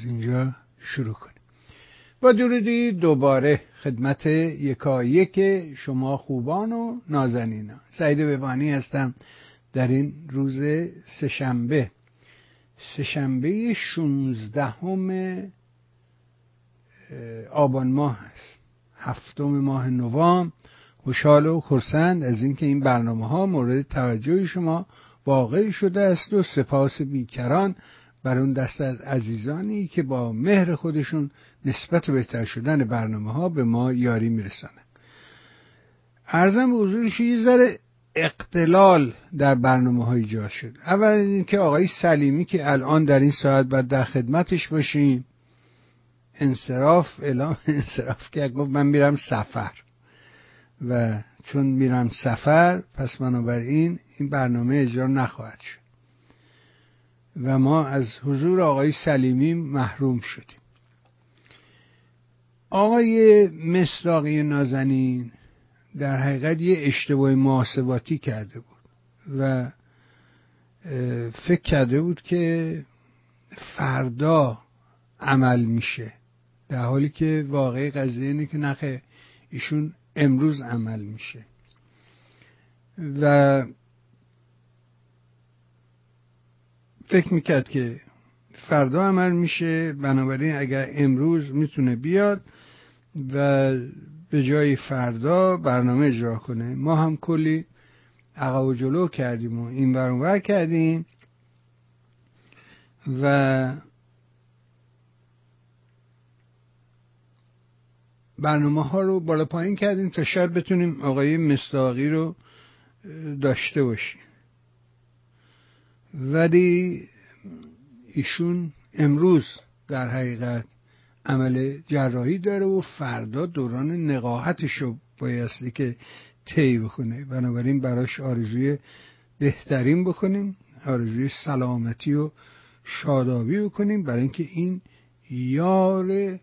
از اینجا شروع کنیم. با درودی دوباره خدمت یکایک شما خوبان و نازنینان. سعید ببانی هستم در این روز سهشنبه. سهشنبه شونزدهم آبان ماه است. هفتم ماه نوامبر. خوشحال و خرسند از اینکه این برنامه ها مورد توجه شما واقع شده است و سپاس بیکران بر اون دست از عزیزانی که با مهر خودشون نسبت بهتر شدن برنامه ها به ما یاری میرسانند. ارزم به حضورش یه ذره اقتلال در برنامه های ایجاد شد. اول اینکه آقای سلیمی که الان در این ساعت باید در خدمتش باشیم انصراف اعلام انصراف که گفت من میرم سفر. و چون میرم سفر پس بنابراین این برنامه اجرا نخواهد شد. و ما از حضور آقای سلیمی محروم شدیم. آقای مصداقی نازنین در حقیقت یه اشتباه محاسباتی کرده بود و فکر کرده بود که فردا عمل میشه در حالی که واقعی قضیه اینه که نخه ایشون امروز عمل میشه. و فکر می‌کرد که فردا عمل میشه بنابراین اگر امروز می‌تونه بیاد و به جای فردا برنامه اجرا کنه. ما هم کلی عقب و جلو کردیم و این برانور کردیم و برنامه ها رو بالا پایین کردیم تا شاید بتونیم آقای مستاقی رو داشته باشیم. ولی ایشون امروز در حقیقت عمل جراحی داره و فردا دوران نقاهتش رو بایستی که طی بکنه. بنابراین براش آرزوی بهترین بکنیم آرزوی سلامتی و شادابی بکنیم برای اینکه این یار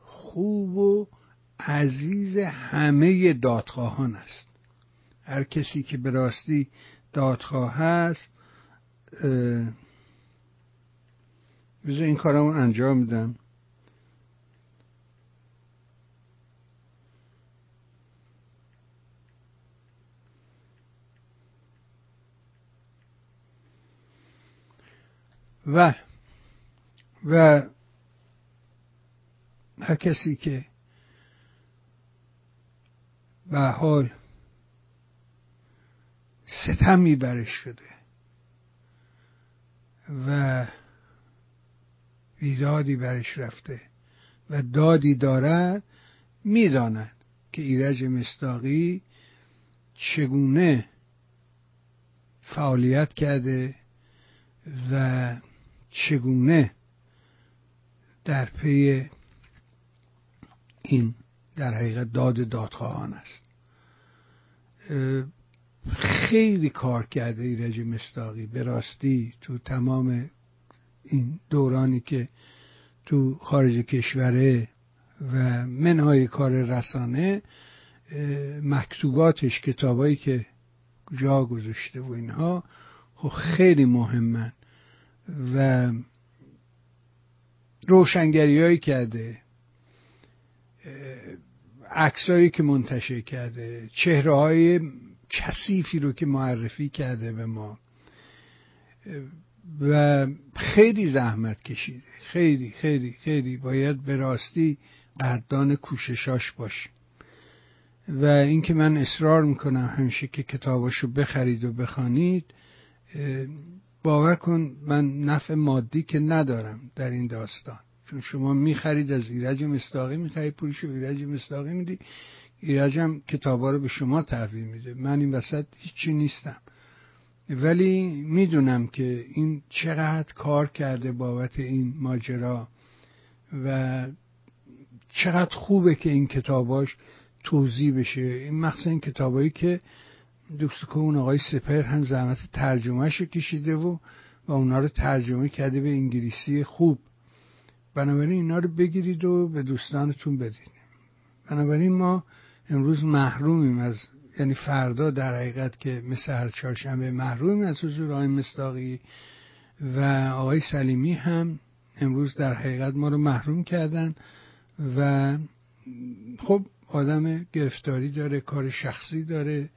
خوب و عزیز همه دادخواهان است. هر کسی که به راستی دادخواه هست بذار این کارمو انجام میدم و و هر کسی که به حال ستمی برش شده. و ویدادی برش رفته و دادی دارد می‌داند که ایرج مستاقی چگونه فعالیت کرده و چگونه در پی این در حقیقت داد دادخواهان است. خیلی کار کرده ایرج مستاقی. به راستی تو تمام این دورانی که تو خارج کشوره و منهای کار رسانه مکتوباتش کتابایی که جا گذاشته و اینها خب خیلی مهمن. و روشنگری کرده عکسایی که منتشر کرده چهره های کثیفی رو که معرفی کرده به ما. و خیلی زحمت کشیده. خیلی خیلی خیلی. باید به راستی قدردان کوششاش باشیم و اینکه من اصرار می‌کنم همیشه که کتاباشو بخرید و بخوانید باور کن من نفع مادی که ندارم در این داستان. چون شما می‌خرید از ایرج مستاقی می‌خرید پولشو ایرج مستاقی میدی. ایرج هم کتابا رو به شما تحویل میده. من این وسط هیچی نیستم. ولی می‌دونم که این چقدر کار کرده بابت این ماجرا و چقدر خوبه که این کتاباش توضیح بشه. این مخصوصا این کتابایی که دوست که اون آقای سپر هم زحمت ترجمهش کشیده و و اونا رو ترجمه کرده به انگلیسی خوب. بنابراین اینا رو بگیرید و به دوستانتون بدید بنابراین ما امروز محرومیم از یعنی فردا در حقیقت که مثل هر چهارشنبه محرومیم از حضور آقای مستاقی و آقای سلیمی هم امروز در حقیقت ما رو محروم کردن و خب آدم گرفتاری داره کار شخصی داره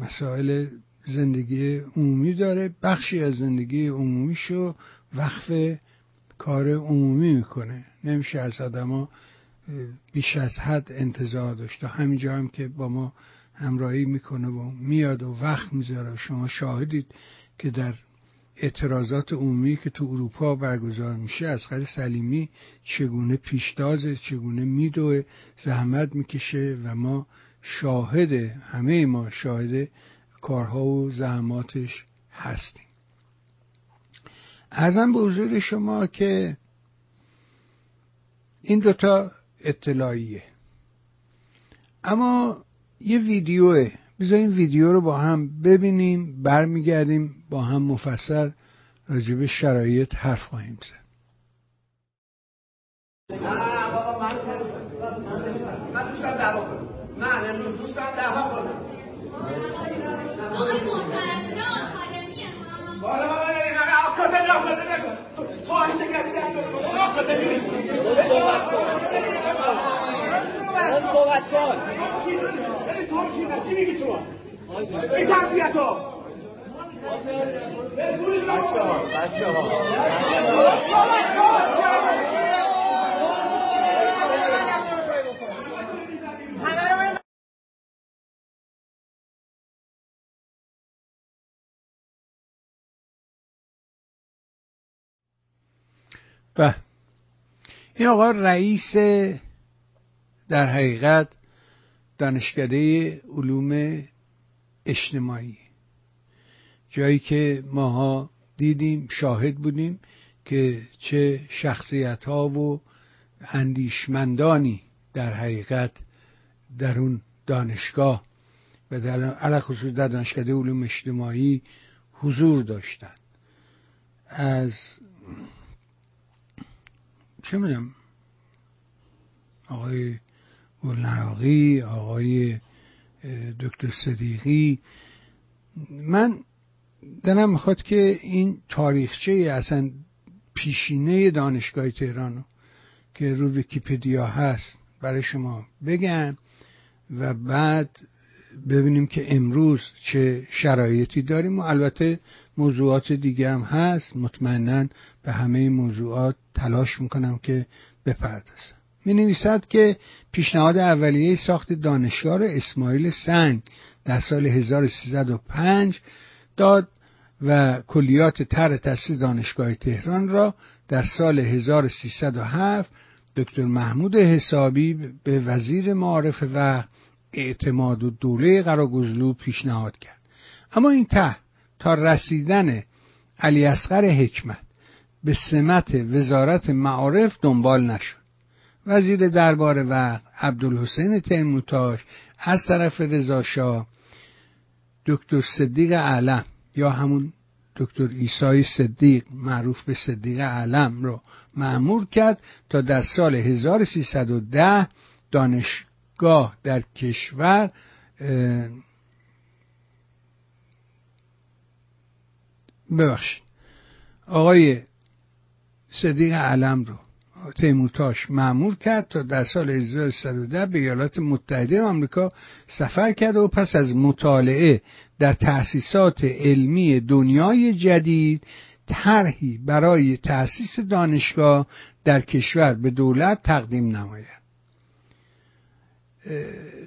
مسائل زندگی عمومی داره بخشی از زندگی عمومیشو وقف کار عمومی می‌کنه. نمیشه از آدما بیش از حد انتظار داشت تا همینجا هم که با ما همراهی می‌کنه و میاد و وقت می‌ذاره. شما شاهدید که در اعتراضات عمومی که تو اروپا برگزار میشه از سلیمی چگونه پیشتازه چگونه میدوه زحمت می‌کشه و ما شاهد همه ما شاهد کارها و زحماتش هستیم. ازم به حضور شما که این دوتا اطلاعیه اما یه ویدیوه بذار این ویدیو رو با هم ببینیم برمیگردیم با هم مفصل راجب شرایط حرف خواهیم زد من امروز دوست دارم دعوا کنم صحبت کن یعنی تو چی میگی تو این تربیت ها بچه ها بچه به این آقا رئیس در حقیقت دانشکده علوم اجتماعی. جایی که ماها دیدیم شاهد بودیم که چه شخصیت ها و اندیشمندانی در حقیقت در اون دانشگاه و در خصوص در دانشکده علوم اجتماعی حضور داشتند. از چه می‌دونم؟ آقای گلنراقی آقای دکتر صدیقی. من دلم می‌خواد که این تاریخچه اصلا پیشینه دانشگاه تهران که رو ویکیپدیا هست برای شما بگم و بعد ببینیم که امروز چه شرایطی داریم. و البته موضوعات دیگه هم هست مطمئنا به همه موضوعات تلاش می‌کنم که بپردازم. می نویسد که پیشنهاد اولیه ساخت دانشگاه اسماعیل سنگ در سال 1305 داد و کلیات تر تحصیل دانشگاه تهران را در سال 1307 دکتر محمود حسابی به وزیر معارف و اعتماد و دوله قراگزلو پیشنهاد کرد. اما این ته تا رسیدن علی اصغر حکمت به سمت وزارت معارف دنبال نشد. وزیر دربار وقت عبدالحسین تیموتاش از طرف رضاشاه دکتر صدیق علم یا همون دکتر ایسای صدیق معروف به صدیق علم رو معمور کرد تا در سال 1310 دانشگاه در کشور ببخشید. آقای صدیق علم رو تیمورتاش معمور کرد تا در سال 1310 به ایالات متحده آمریکا سفر کرد و پس از مطالعه در تأسیسات علمی دنیای جدید طرحی برای تأسیس دانشگاه در کشور به دولت تقدیم نماید.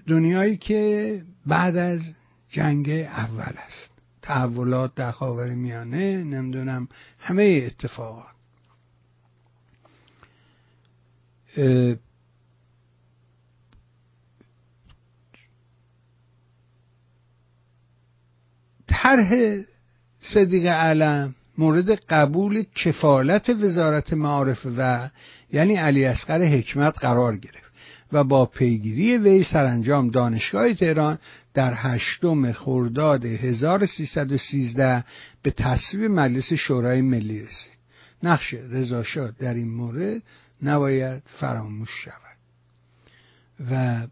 دنیایی که بعد از جنگ اول است. تحولات در خاور میانه نمی‌دونم همه اتفاقات. طرح صدیق علم مورد قبول کفالت وزارت معارف و یعنی علی اصغر حکمت قرار گرفت. و با پیگیری وی سرانجام دانشگاه تهران در هشتم خرداد 1313 به تصویب مجلس شورای ملی رسید. نقش رضاشاه در این مورد نباید فراموش شود. و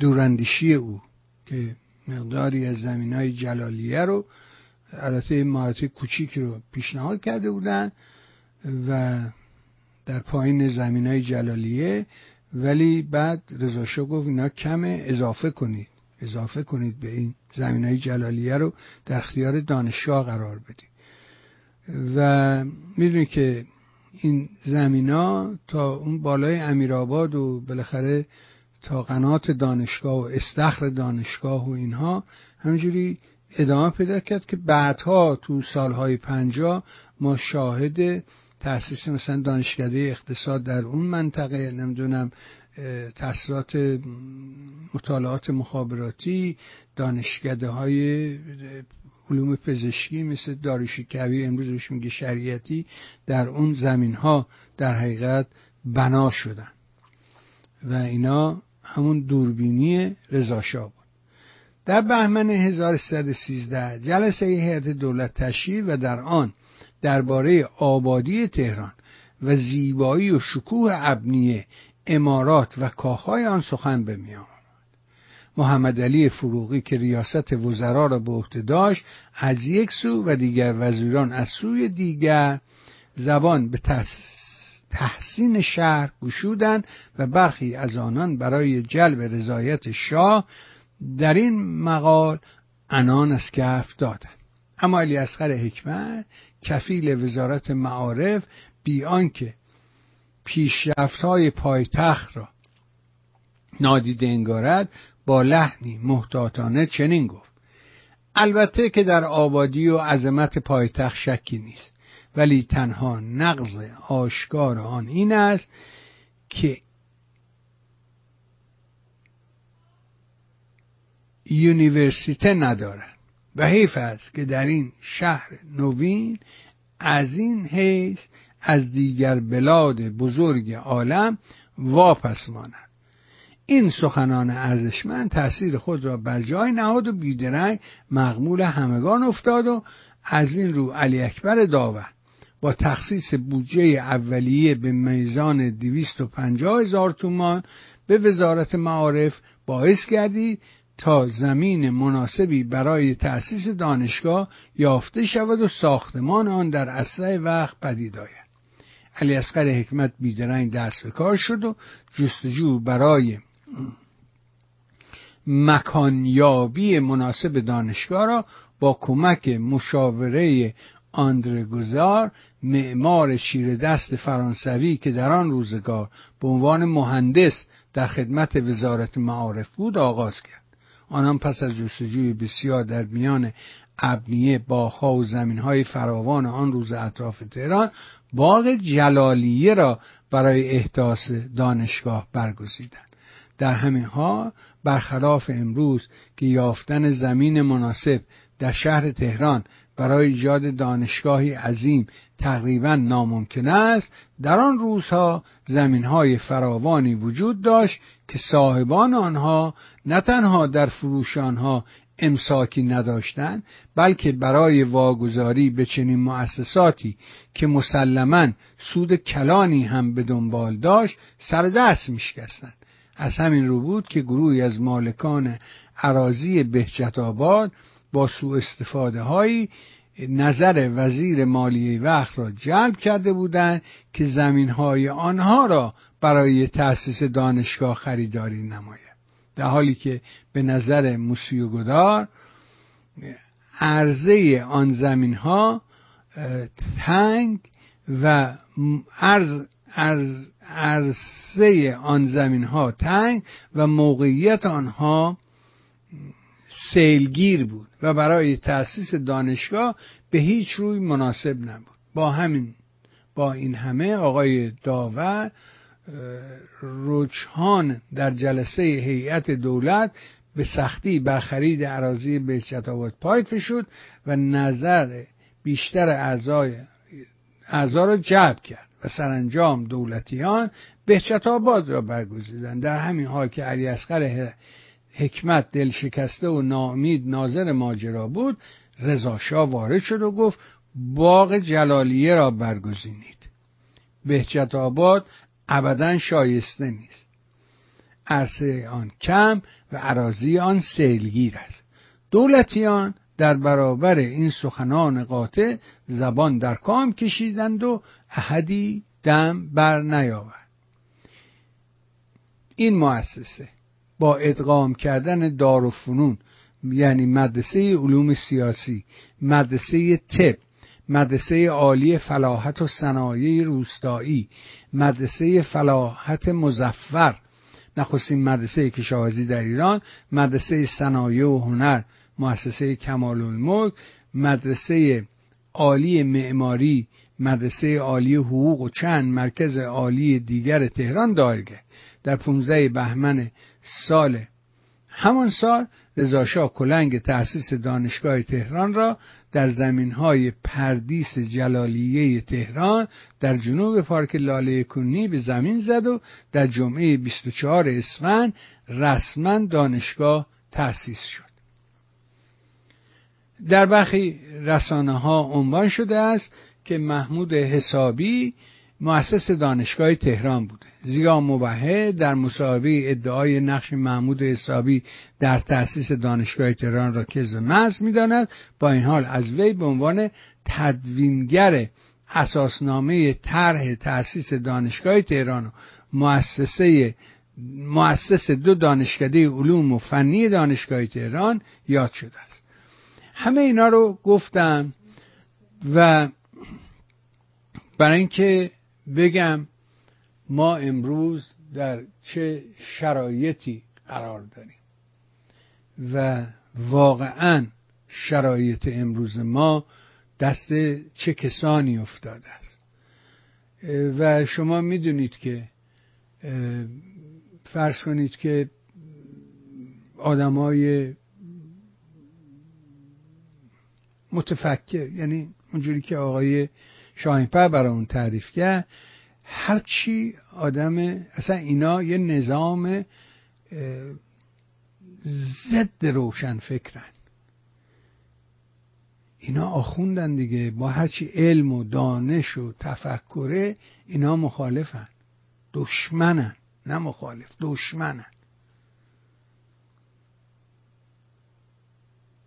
دوراندیشی او که مقداری از زمین های جلالیه رو البته ماهات کوچیک رو پیشنهاد کرده بودن و در پایین زمین های جلالیه ولی بعد رضا گفت اینا کمه اضافه کنید. اضافه کنید به این زمین های جلالیه رو در اختیار دانشگاه قرار بدید. و می‌دونید که این زمین ها تا اون بالای امیرآباد و بالاخره تا قنات دانشگاه و استخر دانشگاه و اینها همجوری ادامه پیدا کرد که بعدها تو سالهای پنجاه ما شاهد تاسیس مثلا دانشکده اقتصاد در اون منطقه نمی‌دونم تحصیلات مطالعات مخابراتی دانشکده های علوم پزشکی مثل داروشی کوی امروز روش میگه شریعتی در اون زمین ها در حقیقت بنا شدن. و اینا همون دوربینی رضاشاه بود. در بهمن 1313 جلسه هیئت دولت تشکیل و در آن درباره آبادی تهران و زیبایی و شکوه ابنیه امارات و کاخهای آن سخن به میان محمد علی فروغی که ریاست وزرا را به عهده داشت از یک سو و دیگر وزیران از سوی دیگر زبان به تحسین شهر گشودند و برخی از آنان برای جلب رضایت شاه در این مقال انان از کف دادند. اما علی اصغر حکمت کفیل وزارت معارف بی آنکه پیشرفتهای پایتخت را نادیده انگارد با لحنی محتاطانه چنین گفت. البته که در آبادی و عظمت پایتخت شکی نیست ولی تنها نقض آشکار آن این است که یونیورسیته ندارد. و حیف است که در این شهر نوین از این حیث از دیگر بلاد بزرگ عالم واپس ماند. این سخنان ارزشمند تاثیر خود را بر جای نهاد و بیدرنگ مقمول همگان افتاد و از این رو علی اکبر داور با تخصیص بودجه اولیه به میزان دویست و پنجاه هزار تومان به وزارت معارف باعث گردید تا زمین مناسبی برای تأسیس دانشگاه یافته شود و ساختمان آن در اسرع وقت پدید آید. علی اصغر حکمت بیدرنگ دست به کار شد و جستجو برای مکانیابی مناسب دانشگاه را با کمک مشاوره آندره گزار معمار شیر دست فرانسوی که در آن روزگار به عنوان مهندس در خدمت وزارت معارف بود آغاز کرد. آنان پس از جستجوی بسیار در میان ابنیه باغها و زمینهای فراوان آن روز اطراف تهران باغ جلالیه را برای احداث دانشگاه برگزیدند. در همین ها برخلاف امروز که یافتن زمین مناسب در شهر تهران برای ایجاد دانشگاهی عظیم تقریبا ناممکن است در آن روزها زمینهای فراوانی وجود داشت که صاحبان آنها نه تنها در فروش آنها امساکی نداشتند بلکه برای واگذاری به چنین مؤسساتی که مسلما سود کلانی هم به دنبال داشت سردست میشکستند. از همین رو بود که گروهی از مالکان عراضی بهجت آباد با سوء استفاده هایی نظر وزیر مالیه وقت را جلب کرده بودند که زمین های آنها را برای تأسیس دانشگاه خریداری نماید. در حالی که به نظر موسیوگدار عرضه آن زمین ها تنگ و عرض عرضه آن زمین ها تنگ و موقعیت آنها سیلگیر بود و برای تأسیس دانشگاه به هیچ روی مناسب نبود. با همین با این همه آقای داور رجحان در جلسه هیئت دولت به سختی بر خرید عراضی بهجت آباد پای فشد و نظر بیشتر اعضای اعضا را جلب کرد و سرانجام دولتیان بهجت آباد را برگزیدند. در همین حال که علی اصغر حکمت دل شکسته و ناامید ناظر ماجرا بود رضا وارد شد و گفت باغ جلالیه را برگزینید. بهجت آباد ابدا شایسته نیست. عرصه آن کم و عراضی آن سیلگیر است. دولتیان در برابر این سخنان قاطع زبان در کام کشیدند و احدی دم بر نیاورد. این مؤسسه با ادغام کردن دار و فنون یعنی مدرسه علوم سیاسی مدرسه طب مدرسه عالی فلاحت و صنایع روستایی مدرسه فلاحت مزفر نخستین مدرسه کشاورزی در ایران مدرسه صنایع و هنر مؤسسه کمال الملک مدرسه عالی معماری مدرسه عالی حقوق و چند مرکز عالی دیگر تهران دارگه. در 15 بهمن سال. همان سال رضاشاه کلنگ تأسیس دانشگاه تهران را در زمین های پردیس جلالیه تهران در جنوب پارک لاله کنی به زمین زد و در جمعه 24 اسفند رسما دانشگاه تأسیس شد. در برخی رسانه ها عنوان شده است که محمود حسابی مؤسس دانشگاه تهران بوده. زیرا مبهه در مصاحبه ادعای نقش محمود حسابی در تأسیس دانشگاه تهران را کذب محض می‌داند. با این حال از وی به عنوان تدوینگر اساسنامه طرح تأسیس دانشگاه تهران و مؤسسه مؤسس دو دانشکده علوم و فنی دانشگاه تهران یاد شده است. همه اینا رو گفتم و برای اینکه بگم ما امروز در چه شرایطی قرار داریم و واقعا شرایط امروز ما دست چه کسانی افتاده است. و شما می‌دونید که فرض کنید که آدمای متفکر یعنی اونجوری که آقای شاهینپر برای اون تعریف کرد هرچی آدم اصلا اینا یه نظام ضد روشن فکرن. اینا آخوندن دیگه با هرچی علم و دانش و تفکره اینا مخالفن. دشمنن نه مخالف دشمنن.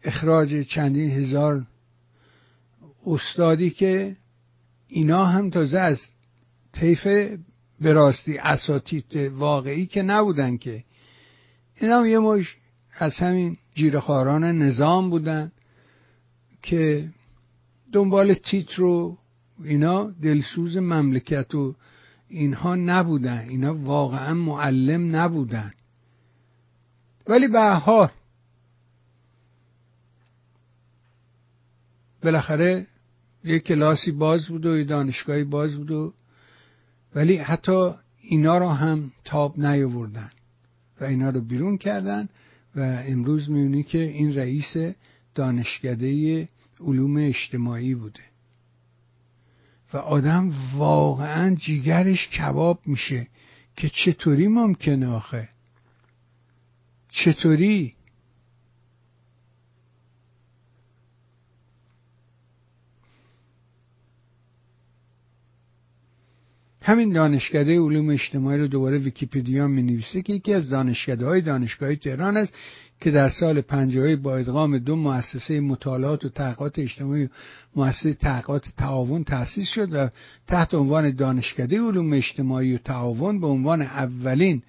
اخراج چندین هزار استادی که اینا هم تازه از طیف به راستی اساتید واقعی که نبودن که. اینا هم یه مش از همین جیرخاران نظام بودن که دنبال تیتر و اینا دلسوز مملکت و اینها نبودن. اینا واقعا معلم نبودن. ولی به حال بالاخره یه کلاسی باز بود و یه دانشگاهی باز بود و ولی حتی اینا رو هم تاب نیاوردن و اینا رو بیرون کردن و امروز میونی که این رئیس دانشکده علوم اجتماعی بوده. و آدم واقعا جیگرش کباب میشه که چطوری ممکنه آخه؟ چطوری همین دانشکده علوم اجتماعی رو دوباره ویکیپدیا می نویسه که یکی از دانشکده های دانشگاه تهران است که در سال 50 با ادغام دو مؤسسه مطالعات و تحقیقات اجتماعی و مؤسسه تحقیقات تعاون تأسیس شد و تحت عنوان دانشکده علوم اجتماعی و تعاون به عنوان اولین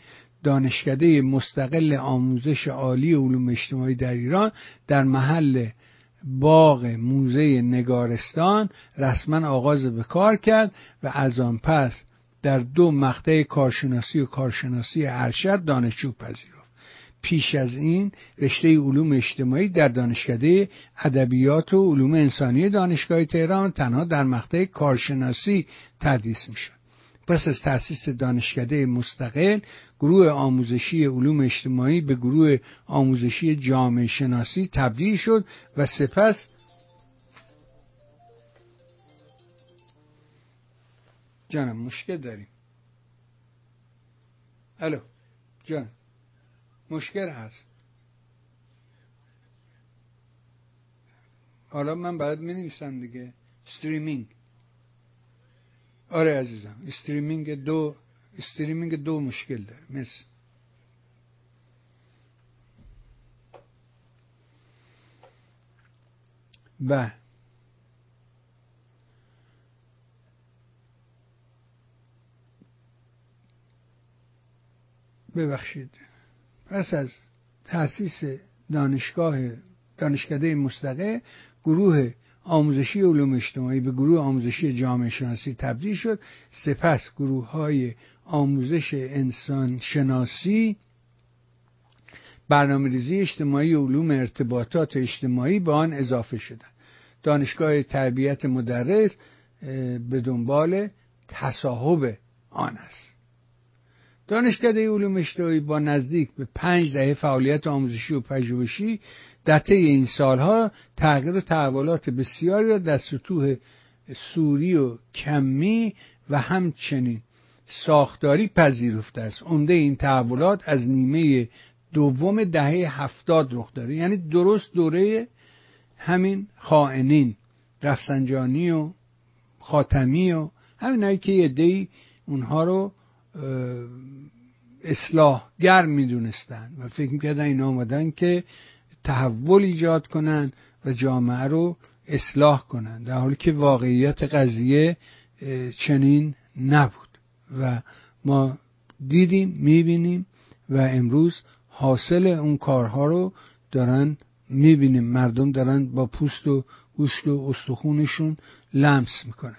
دانشکده مستقل آموزش عالی علوم اجتماعی در ایران در محل باغ موزه نگارستان رسما آغاز به کار کرد و از آن پس در دو مقطع کارشناسی و کارشناسی ارشد دانشجو پذیرفت. پیش از این رشته علوم اجتماعی در دانشکده ادبیات و علوم انسانی دانشگاه تهران تنها در مقطع کارشناسی تدریس می‌شد. پس از تأسیس دانشکده مستقل گروه آموزشی علوم اجتماعی به گروه آموزشی جامعه شناسی تبدیل شد و سپس جانم مشکل داریم. الو جان مشکل هست. حالا من باید می نویسم دیگه. streaming آره عزیزم streaming دو streaming دو مشکل داره مرسی بله ببخشید پس از تاسیس دانشگاه دانشکده مستقه گروه آموزشی علوم اجتماعی به گروه آموزشی جامعه شناسی تبدیل شد سپس گروه های آموزش انسان شناسی برنامه ریزی اجتماعی علوم ارتباطات اجتماعی به آن اضافه شدند دانشگاه تربیت مدرس به دنبال تصاحب آن است. دانشکده علوم اجتماعی با نزدیک به پنج دهه فعالیت آموزشی و پژوهشی در طی این سالها تغییر و تحولات بسیاری را در سطوح سوری و کمی و همچنین ساختاری پذیرفته است. عمده این تحولات از نیمه دوم دهه هفتاد رخ داره. یعنی درست دوره همین خائنین رفسنجانی و خاتمی و همینایی که یه دی اونها رو اصلاحگر می‌دونستن و فکر می‌کردن این آمدن که تحول ایجاد کنن و جامعه رو اصلاح کنن. در حالی که واقعیت قضیه چنین نبود. و ما دیدیم می‌بینیم و امروز حاصل اون کارها رو دارن می‌بینیم. مردم دارن با پوست و گوشت و استخونشون لمس می‌کنن.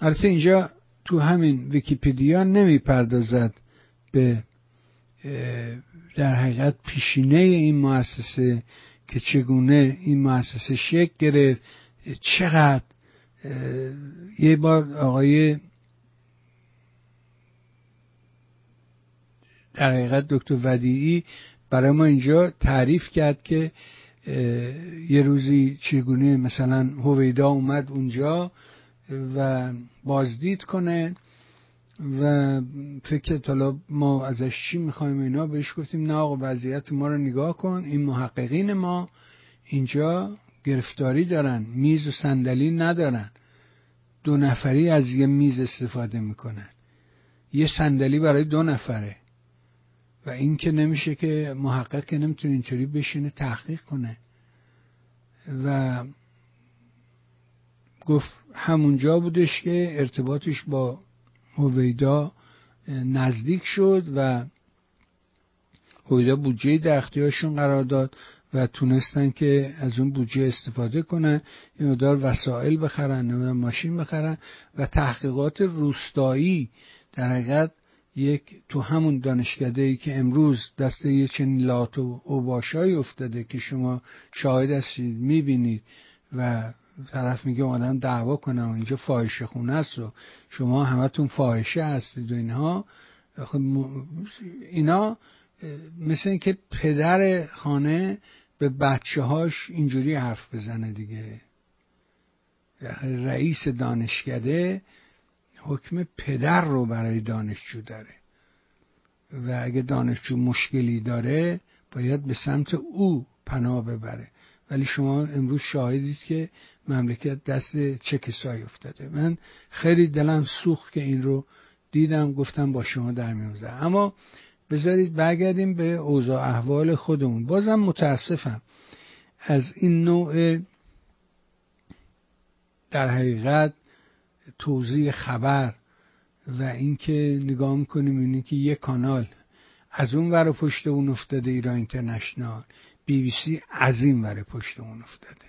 البته اینجا تو همین ویکیپدیا نمی‌پردازد به در حقیقت پیشینه این مؤسسه که چگونه این مؤسسه شکل گرفت چقدر یه بار آقای در حقیقت دکتر ودیعی برای ما اینجا تعریف کرد که یه روزی چگونه مثلا هویدا اومد اونجا و بازدید کنه و فکر حالا ما ازش چی می‌خوایم اینا بهش گفتیم نه آقا وضعیت ما رو نگاه کن این محققین ما اینجا گرفتاری دارن میز و صندلی ندارن. دو نفری از یه میز استفاده می‌کنن. یه صندلی برای دو نفره. و این که نمیشه که محقق که نمی‌تونه اینطوری بشینه تحقیق کنه. و گفت همونجا بودش که ارتباطش با هویدا نزدیک شد و هویدا بودجه در اختیارشون قرار داد و تونستن که از اون بودجه استفاده کنن این مدار وسایل بخرن ماشین بخرن و تحقیقات روستایی در حقیقت یک تو همون دانشکده ای که امروز دسته یه چنین لات و اوباشایی افتاده که شما شاهد هستید می‌بینید و طرف میگه اومدن دعوا کنم اینجا فاحشه خونه است و شما همتون فاحشه هستید و اینها. خب اینا مثل اینکه پدر خانه به بچه هاش اینجوری حرف بزنه دیگه. رئیس دانشکده حکم پدر رو برای دانشجو داره. و اگه دانشجو مشکلی داره باید به سمت او پناه ببره. ولی شما امروز شاهدید که مملکت دست چه کسایی افتاده. من خیلی دلم سوخت که این رو دیدم گفتم با شما در میوزه اما بذارید برگردیم به اوضاع احوال خودمون. بازم متاسفم از این نوع در حقیقت توضیح خبر و اینکه نگاه می‌کنیم اینه که یک کانال از اون ور پشت اون افتاده ایران اینترنشنال بی بی سی از این ور پشت اون افتاده.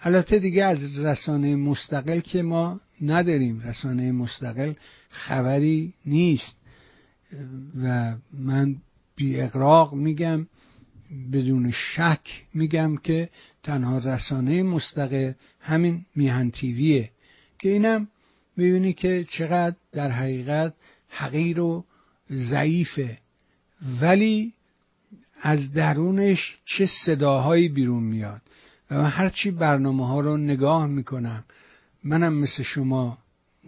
البته دیگه از رسانه مستقل که ما نداریم رسانه مستقل خبری نیست. و من بی اقراق میگم بدون شک میگم که تنها رسانه مستقل همین میهن تیویه. که اینم می‌بینی که چقدر در حقیقت حقیر و ضعیفه. ولی از درونش چه صداهایی بیرون میاد. و من هرچی برنامه ها رو نگاه می‌کنم منم مثل شما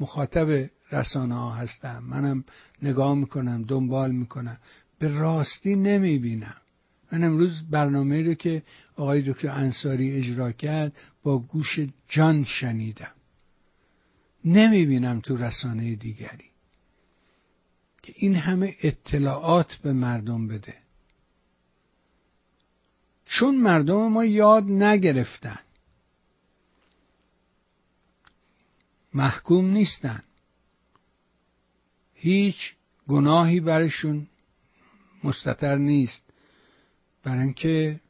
مخاطب رسانه ها هستم. منم نگاه می‌کنم دنبال می‌کنم. به راستی نمی‌بینم. من امروز برنامه رو که آقای دکتر انصاری اجرا کرد با گوش جان شنیدم. نمی‌بینم تو رسانه دیگری. که این همه اطلاعات به مردم بده. چون مردم ما یاد نگرفتن. محکوم نیستن. هیچ گناهی برشون مستطر نیست. برای اینکه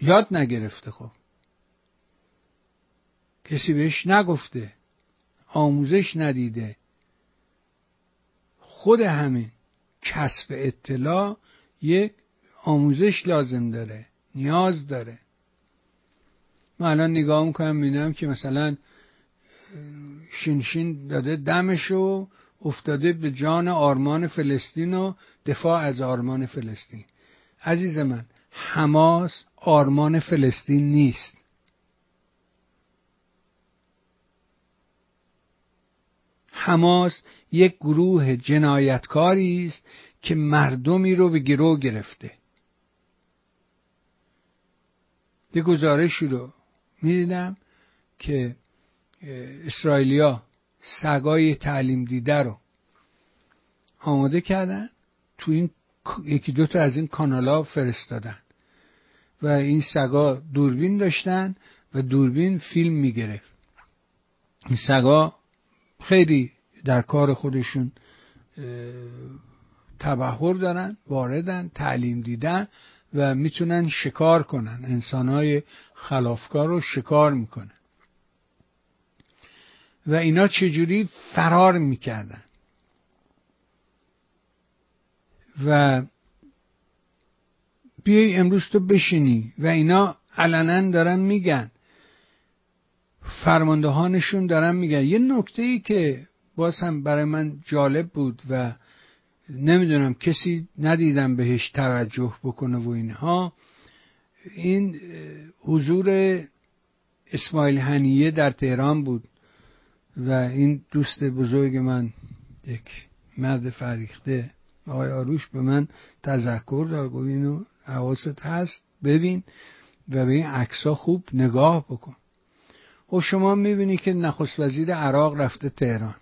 یاد نگرفته خب. کسی بهش نگفته آموزش ندیده. خود همین کسب اطلاع یک آموزش لازم داره نیاز داره. من الان نگاه می‌کنم می‌بینم که مثلا شینشین داده دمشو افتاده به جان آرمان فلسطین و دفاع از آرمان فلسطین. عزیز من حماس آرمان فلسطین نیست. حماس یک گروه جنایتکاری است که مردمی رو به گرو گرفته. یه گزارشی رو می‌دیدم که اسرائیلیا سگای تعلیم دیده رو آماده کردن. تو این یکی دو تا از این کانالا فرستادن و این سگا دوربین داشتن و دوربین فیلم می‌گرفت. این سگا خیلی در کار خودشون تبهر دارن واردن تعلیم دیدن و می‌تونن شکار کنن. انسانهای خلافکار رو شکار می‌کنن. و اینا چجوری فرار می‌کردن؟ و بیای امروز تو بشینی و اینا علنا دارن میگن. فرماندهانشون دارن میگن. یه نکته ای که باز هم برای من جالب بود و نمی‌دونم کسی ندیدم بهش توجه بکنه و اینها. این حضور اسماعیل هنیه در تهران بود و این دوست بزرگ من یک مرد فریخته آقای آروش به من تذکر داد گفت اینو حواست هست ببین و به این عکسا خوب نگاه بکن. خب شما می‌بینی که نخست وزیر عراق رفته تهران.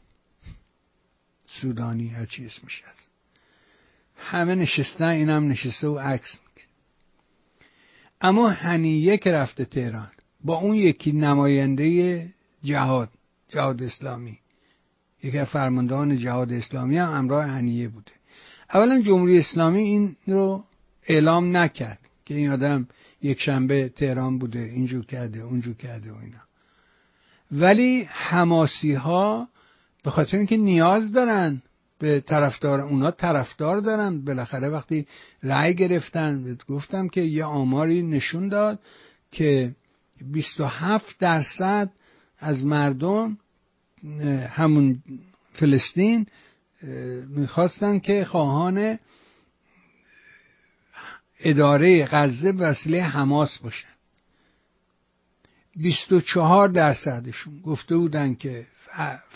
سودانی هرچی اسمش هست. همه نشستن اینم نشسته و عکس میگه. اما هنیه که رفته تهران با اون یکی نماینده جهاد جهاد اسلامی. یکی از فرماندهان جهاد اسلامی هم همراه هنیه بوده. اولا جمهوری اسلامی این رو اعلام نکرد که این آدم یک شنبه تهران بوده اینجور کرده اونجور کرده و اینا. ولی حماسی ها به خاطر اینکه نیاز دارن به طرفدار اونا طرفدار دارن. بالاخره وقتی رأی گرفتن گفتم که یه آماری نشون داد که 27 درصد از مردم همون فلسطین می‌خواستن که خواهان اداره غزه وسیله حماس باشن. 24 درصدشون گفته بودن که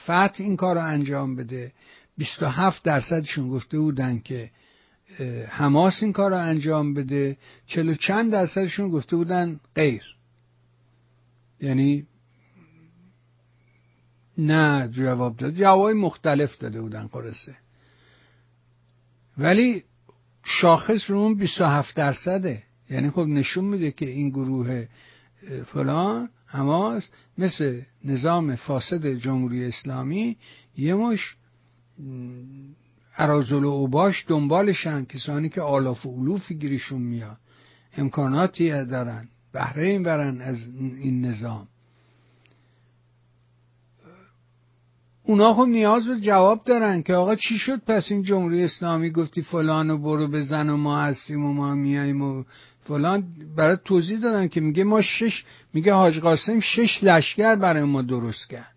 فتح این کار رو انجام بده. 27 درصدشون گفته بودن که حماس این کار رو انجام بده. چلو چند درصدشون گفته بودن غیر. یعنی نه جواب داد. جواب مختلف داده بودن قرصه. ولی شاخص رو اون 27 درصده. یعنی خب نشون میده که این گروه فلان حماس مثل نظام فاسد جمهوری اسلامی یه مش ارازل و اوباش دنبالشن کسانی که آلاف و علوفی گیریشون میاد امکاناتی دارن بهره این برن از این نظام. اونا خب نیاز به جواب دارن که آقا چی شد پس این جمهوری اسلامی گفتی فلان و برو بزن و ما هستیم و ما میاییم و فلان. برای توضیح دادن که میگه ما شش میگه حاج قاسم شش لشکر برای ما درست کرد.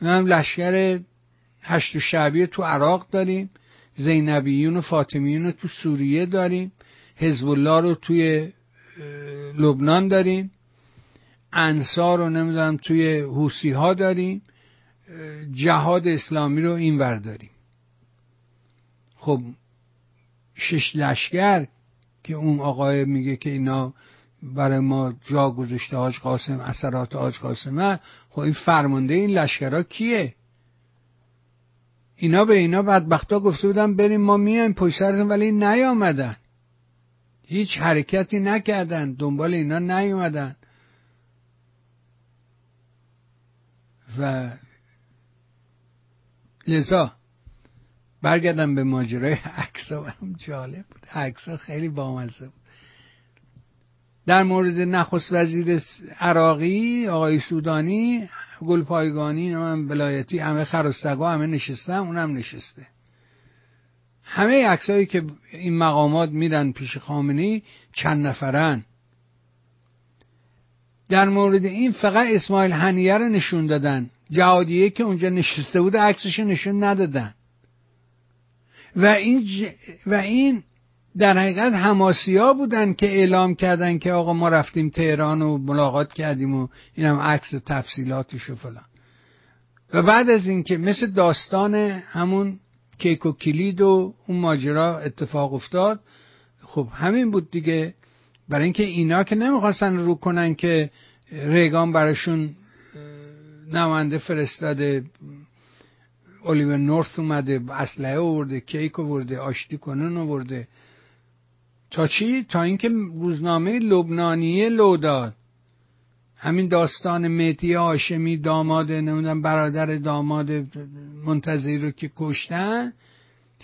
هم لشکر هشت و شعبیه تو عراق داریم زینبیون و فاطمیون رو تو سوریه داریم حزب الله رو توی لبنان داریم انصار رو نمی‌دونم توی حوسی ها داریم جهاد اسلامی رو این ور داریم. خب شش لشکر که اون آقای میگه که اینا برای ما جا گذاشته حاج قاسم اثرات حاج قاسمه خب این فرمانده این لشکرها کیه؟ اینا به اینا بدبختا گفته بودن بریم ما میایم پشت سرتون ولی نیامدن. هیچ حرکتی نکردن. دنبال اینا نیومدن و لذا برگردم به ماجرای عکس هم جالب بود. عکس خیلی بامزه بود. در مورد نخست وزیر عراقی آقای سودانی گلپایگانی من بلایتی همه خرستگا همه نشستن اونم نشسته. همه عکسایی که این مقامات میرن پیش خامنی چند نفرن. در مورد این فقط اسماعیل هنیه رو نشون دادن. جهادیه که اونجا نشسته بود عکسش نشون ندادن. و این, و این در حقیقت هماسیا بودن که اعلام کردن که آقا ما رفتیم تهران و ملاقات کردیم و این هم عکس و تفصیلاتش و فلان. و بعد از اینکه مثل داستان همون کیک و کلید و اون ماجرا اتفاق افتاد خب همین بود دیگه. برای اینکه اینا که نمی‌خواستن رو کنن که ریگان براشون نماینده فرستاده اولیور نورث اومده اسلحه آورده کیک آورده آشتی کنن آورده. تا چی؟ تا اینکه روزنامه لبنانیه لو داد. همین داستان مهدی هاشمی داماد نمی‌دونم برادر داماد منتظری رو که کشتن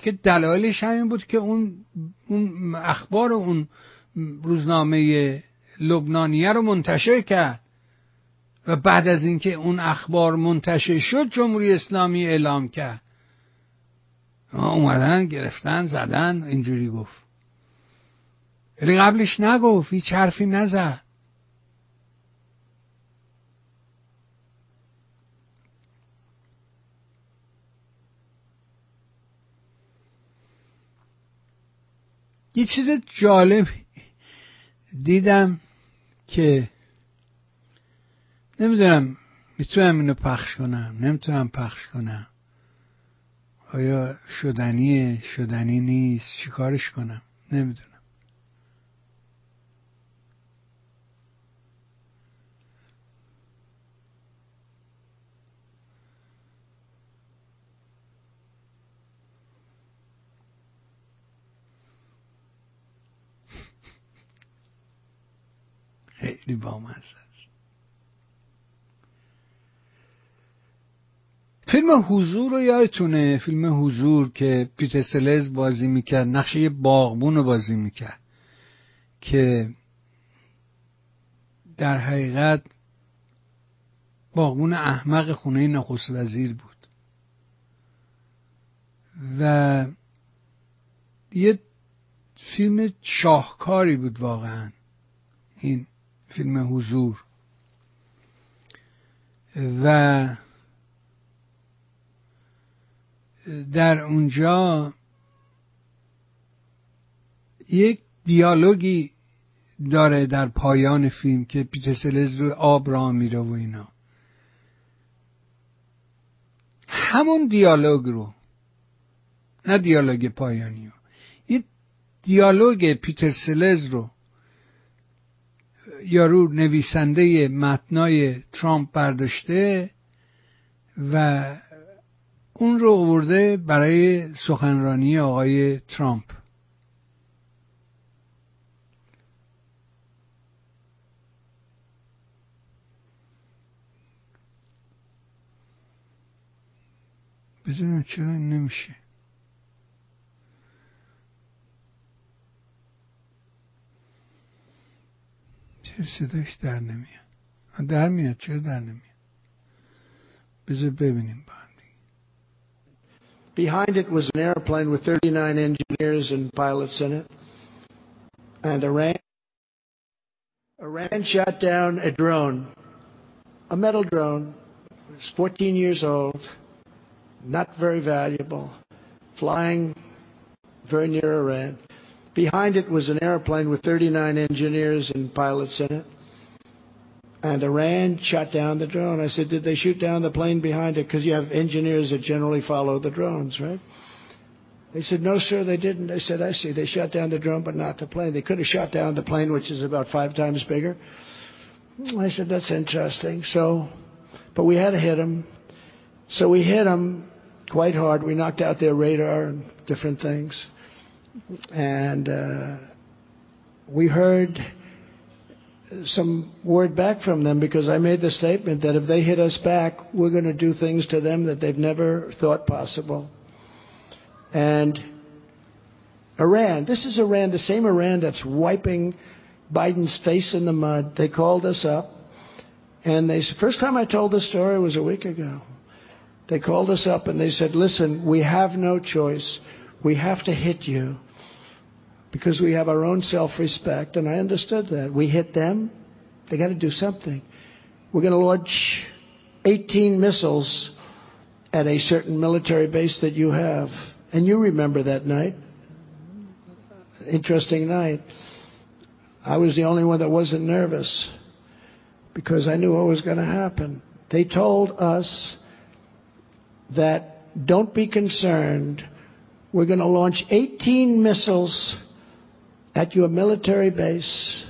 که دلایلش همین بود که اون اون اخبار اون روزنامه لبنانیه رو منتشر کرد. و بعد از اینکه اون اخبار منتشر شد جمهوری اسلامی اعلام کرد. اومدن گرفتن زدن اینجوری گفت. ولی قبلش نگفت هیچ حرفی نزد. یه چیز جالب دیدم که نمی‌دونم می‌تونم اینو پخش کنم نمی‌تونم پخش کنم. آیا شدنیه شدنی نیست چیکارش کنم؟ نمی‌دونم. خیلی بامزه است. فیلم حضور رو یادتونه؟ فیلم حضور که پیتر سلز بازی می‌کرد نقشه باغبون رو بازی می‌کرد که در حقیقت باغبون احمق خونه نخست وزیر بود. و یه فیلم شاهکاری بود واقعا. این فیلم حضور. و در اونجا یک دیالوگی داره در پایان فیلم که پیتر سلز رو آب را میره و اینا. همون دیالوگ رو نه دیالوگ پایانی رو این دیالوگ پیتر سلز رو یارو نویسنده متنای ترامپ برداشته و اون رو آورده برای سخنرانی آقای ترامپ. بزنم چرا نمیشه. چه صداش در نمیاد در میاد چرا در نمیاد بذار ببینیم با Behind it was an airplane with 39 engineers and pilots in it. And Iran, Iran shot down a drone, a metal drone. It was 14 years old, not very valuable, flying very near Iran. Behind it was an airplane with 39 engineers and pilots in it. And Iran shot down the drone. I said, Did they shoot down the plane behind it? Because you have engineers that generally follow the drones, right? They said, No, sir, they didn't. I said, I see. They shot down the drone, but not the plane. They could have shot down the plane, which is about five times bigger. I said, That's interesting. So, but we had to hit them. So we hit them. Quite hard. We knocked out their radar and different things. And uh, we heard some word back from them because I made the statement that if they hit us back, we're going to do things to them that they've never thought possible. And Iran, this is Iran, the same Iran that's wiping Biden's face in the mud. They called us up, and they first time I told this story was a week ago. They called us up and they said, "Listen, we have no choice. We have to hit you." because we have our own self respect, and I understood that. We hit them, they got to do something. We're going to launch 18 missiles at a certain military base that you have. And you remember that night. Interesting night. I was the only one that wasn't nervous because I knew what was going to happen. They told us that don't be concerned. We're going to launch 18 missiles at your military base,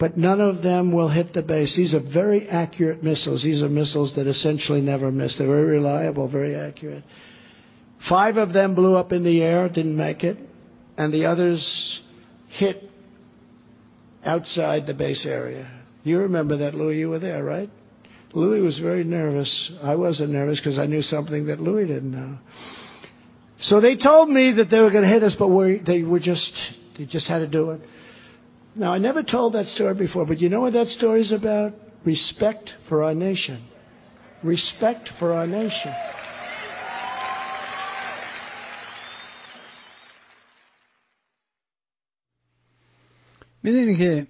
but none of them will hit the base. These are very accurate missiles. These are missiles that essentially never miss. They're very reliable, very accurate. Five of them blew up in the air, didn't make it, and the others hit outside the base area. You remember that, Louis? You were there, right? Louis was very nervous. I wasn't nervous because I knew something that Louis didn't know. So they told me that they were going to hit us, but we, they were just, they just had to do it. Now, I never told that story before, but you know what that story is about? Respect for our nation. Respect for our nation. میدونی که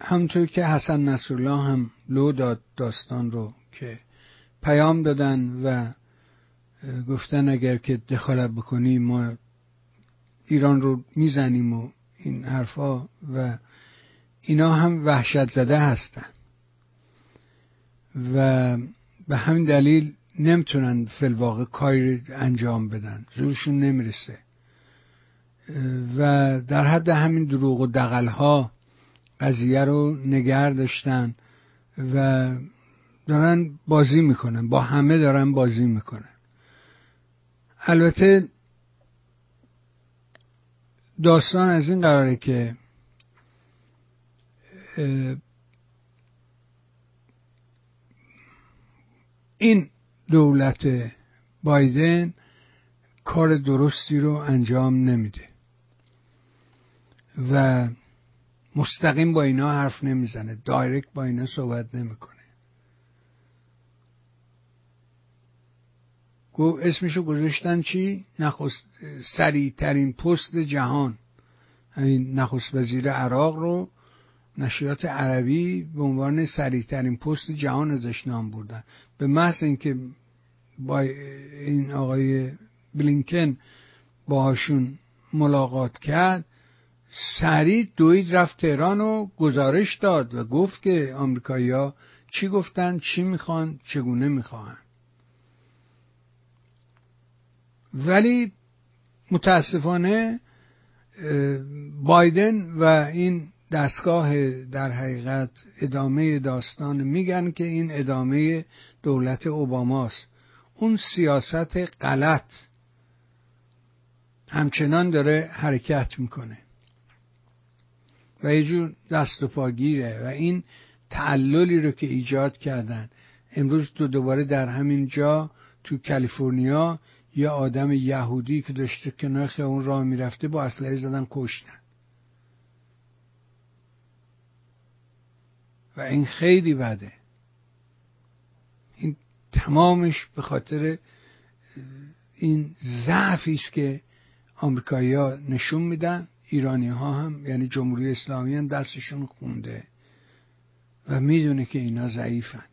همطور که حسن نصرالله هم لو داد داستان رو که پیام دادن و گفتن اگر که دخالت بکنی ما ایران رو می‌زنیم و این حرفا و اینا هم وحشت زده هستن. و به همین دلیل نمی‌تونن فلواقع کاری انجام بدن. زورشون نمی‌رسه. و در حد همین دروغ و دقل ها قضیه رو نگر داشتن و دارن بازی می‌کنن. با همه دارن بازی می‌کنن. البته داستان از این قراره که این دولت بایدن کار درستی رو انجام نمیده و مستقیم با اینا حرف نمی‌زنه دایرکت با اینا صحبت نمی‌کنه. اسمشو گذاشتن چی؟ نخست ترین پست جهان. این نخست وزیر عراق رو نشریات عربی به عنوان ترین پست جهان ازش نام بردن. به محض اینکه با این آقای بلینکن باهاشون ملاقات کرد سریع دوید رفت تهران و گزارش داد و گفت که آمریکایی‌ها چی گفتن چی می‌خوان چگونه می‌خواهن ولی متاسفانه بایدن و این دستگاه در حقیقت ادامه داستان میگن که این ادامه دولت اوباماست. اون سیاست غلط همچنان داره حرکت می‌کنه و یه جور دست و پاگیره و این تعللی رو که ایجاد کردن. امروز دو دوباره در همین جا تو کالیفرنیا یه آدم یهودی که داشته کنار خیابون راه می‌رفته با اسلحه زدن کشتن. و این خیلی بده. این تمامش به خاطر این ضعفی است که آمریکایی‌ها نشون میدن ایرانی ها هم یعنی جمهوری اسلامی هم دستشون خونده و می‌دونه که اینا ضعیفن.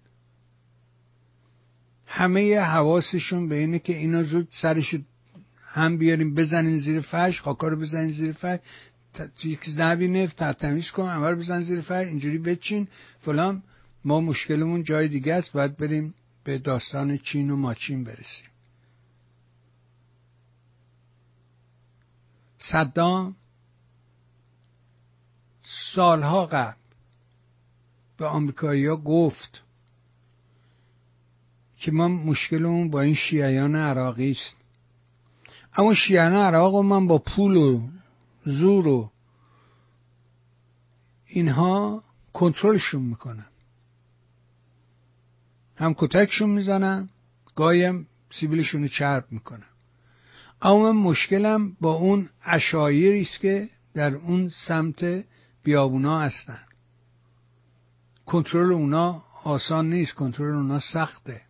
همه حواسشون به اینه که اینا زود سرش هم بیاریم بزنین زیر فرش خاکا رو بزنین زیر فرش. نبینه تمیز کن همه رو بزن زیر فرش اینجوری بچین. فلان ما مشکلمون جای دیگه است باید بریم به داستان چین و ماچین برسیم. صدام سالها قبل به آمریکایی‌ها گفت که ما مشکلمون با این شیعیان عراقی است. اما شیعیان عراق و من با پول و زور و اینها کنترلشون می‌کنم. هم کتکشون می‌زنم گاهی سیبیلشون رو چرب می‌کنم. اما من مشکلم با اون اشایری است که در اون سمت بیابونا هستن. کنترل اونا آسان نیست کنترل اونا سخته.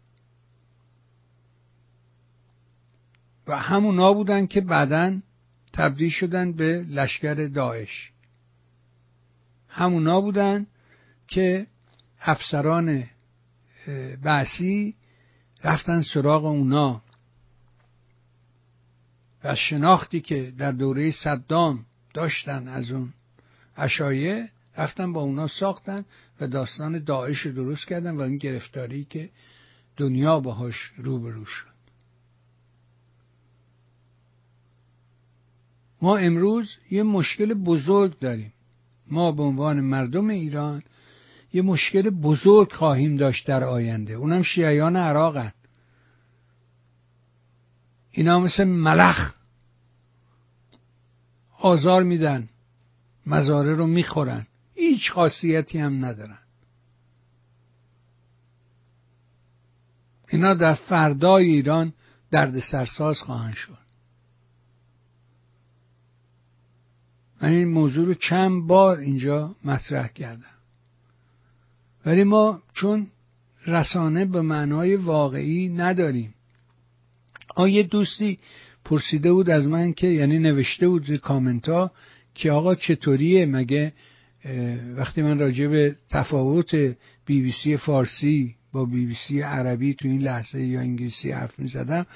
و همونا بودن که بعدا تبدیل شدن به لشکر داعش. همونا بودن که افسران بعثی رفتن سراغ اونا. و شناختی که در دوره صدام داشتن از اون اشایه رفتن با اونا ساختن و داستان داعش درست کردن و این گرفتاری که دنیا باهاش روبرو شد. ما امروز یه مشکل بزرگ داریم. ما به عنوان مردم ایران یه مشکل بزرگ خواهیم داشت در آینده. اونم شیعیان عراقن اینا مثل ملخ آزار میدن مزاره رو می‌خورن. هیچ خاصیتی هم ندارن. اینا در فردای ایران درد سرساز خواهند شد. من این موضوع رو چند بار اینجا مطرح کردم. ولی ما چون رسانه به معنای واقعی نداریم. آیه دوستی پرسیده بود از من که یعنی نوشته بود زیر کامنت ها که آقا چطوریه؟ مگه وقتی من راجع به تفاوت بی بی سی فارسی با بی بی سی عربی تو این لحظه یا انگلیسی حرف می زدم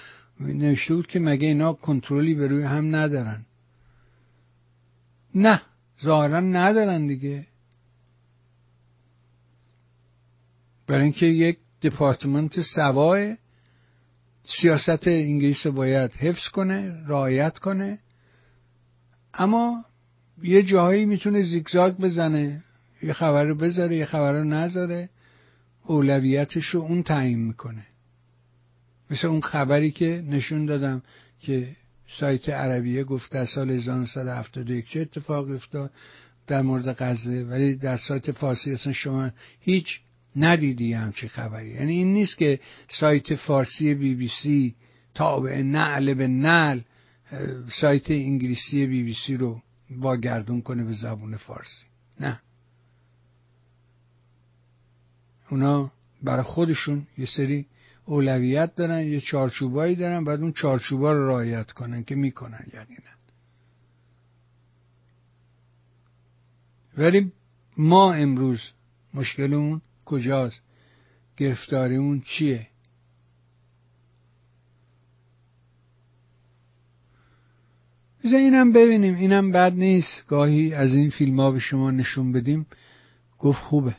نوشته بود که مگه اینا کنترلی به روی هم ندارن. نه ظاهرا ندارن دیگه. برای اینکه یک دپارتمنت سوای سیاست انگلیس باید حفظ کنه رعایت کنه. اما یه جاهایی می‌تونه زیگزاگ بزنه یه خبر رو بذاره یه خبر رو نذاره اولویتش رو اون تعیین می‌کنه. مثل اون خبری که نشون دادم که سایت عربیه گفت در سال 1971 چه اتفاق افتاد در مورد غزه؟ ولی در سایت فارسی اصلا شما هیچ ندیدی همچی خبری. یعنی این نیست که سایت فارسی بی بی سی تابع نعل به نعل سایت انگلیسی بی بی سی رو واگردون کنه به زبون فارسی. نه. اونا برای خودشون یه سری اولویت دارن یه چارچوبایی دارن بعد اون چارچوبا رو رعایت کنن که می‌کنن یقینا ولی ما امروز مشکلمون کجاست؟ گرفتاری اون چیه؟ بذار اینم ببینیم. اینم بد نیست. گاهی از این فیلم ها به شما نشون بدیم. گفت خوبه.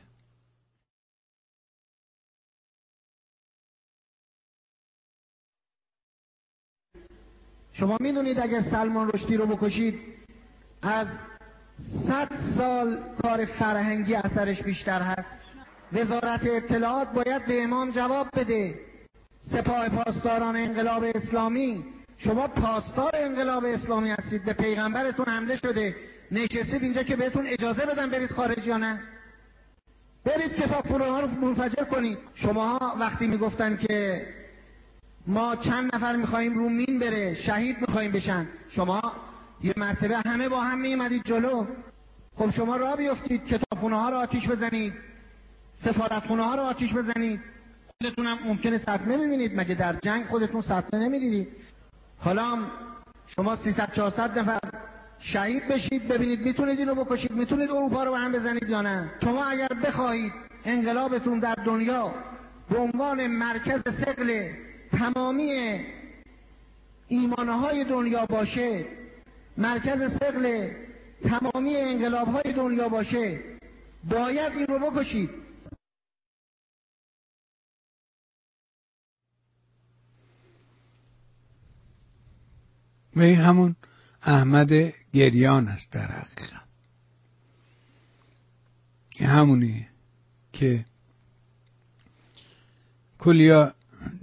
شما می‌دونید اگر سلمان رشدی رو بکشید از صد سال کار فرهنگی اثرش بیشتر هست. وزارت اطلاعات باید به امام جواب بده. سپاه پاسداران انقلاب اسلامی شما پاسدار انقلاب اسلامی هستید به پیغمبرتون حمله شده. نشستید اینجا که بهتون اجازه بدن برید خارج یا نه؟ برید کتاب ها رو منفجر کنید. شما وقتی می‌گفتن که ما چند نفر میخواییم رو مین بره شهید میخواییم بشن. شما یه مرتبه همه با هم میمدید جلو. خب شما را بیفتید کتابخونه ها رو آتیش بزنید. سفارتخونه ها رو آتیش بزنید. خودتون هم ممکنه صدمه می‌بینید مگه در جنگ خودتون صدمه نمی‌دیدید؟ حالا شما 300 400 نفر شهید بشید ببینید می‌تونید اینو بکشید می‌تونید اروپا رو به هم بزنید یا نه؟ شما اگر بخواهید انقلابتون در دنیا به عنوان مرکز سقل تمامی ایمانهای دنیا باشه مرکز سقل تمامی انقلابهای دنیا باشه باید این رو بکشید. و این همون احمد گریان است در حقیقت. همونیه که کلیا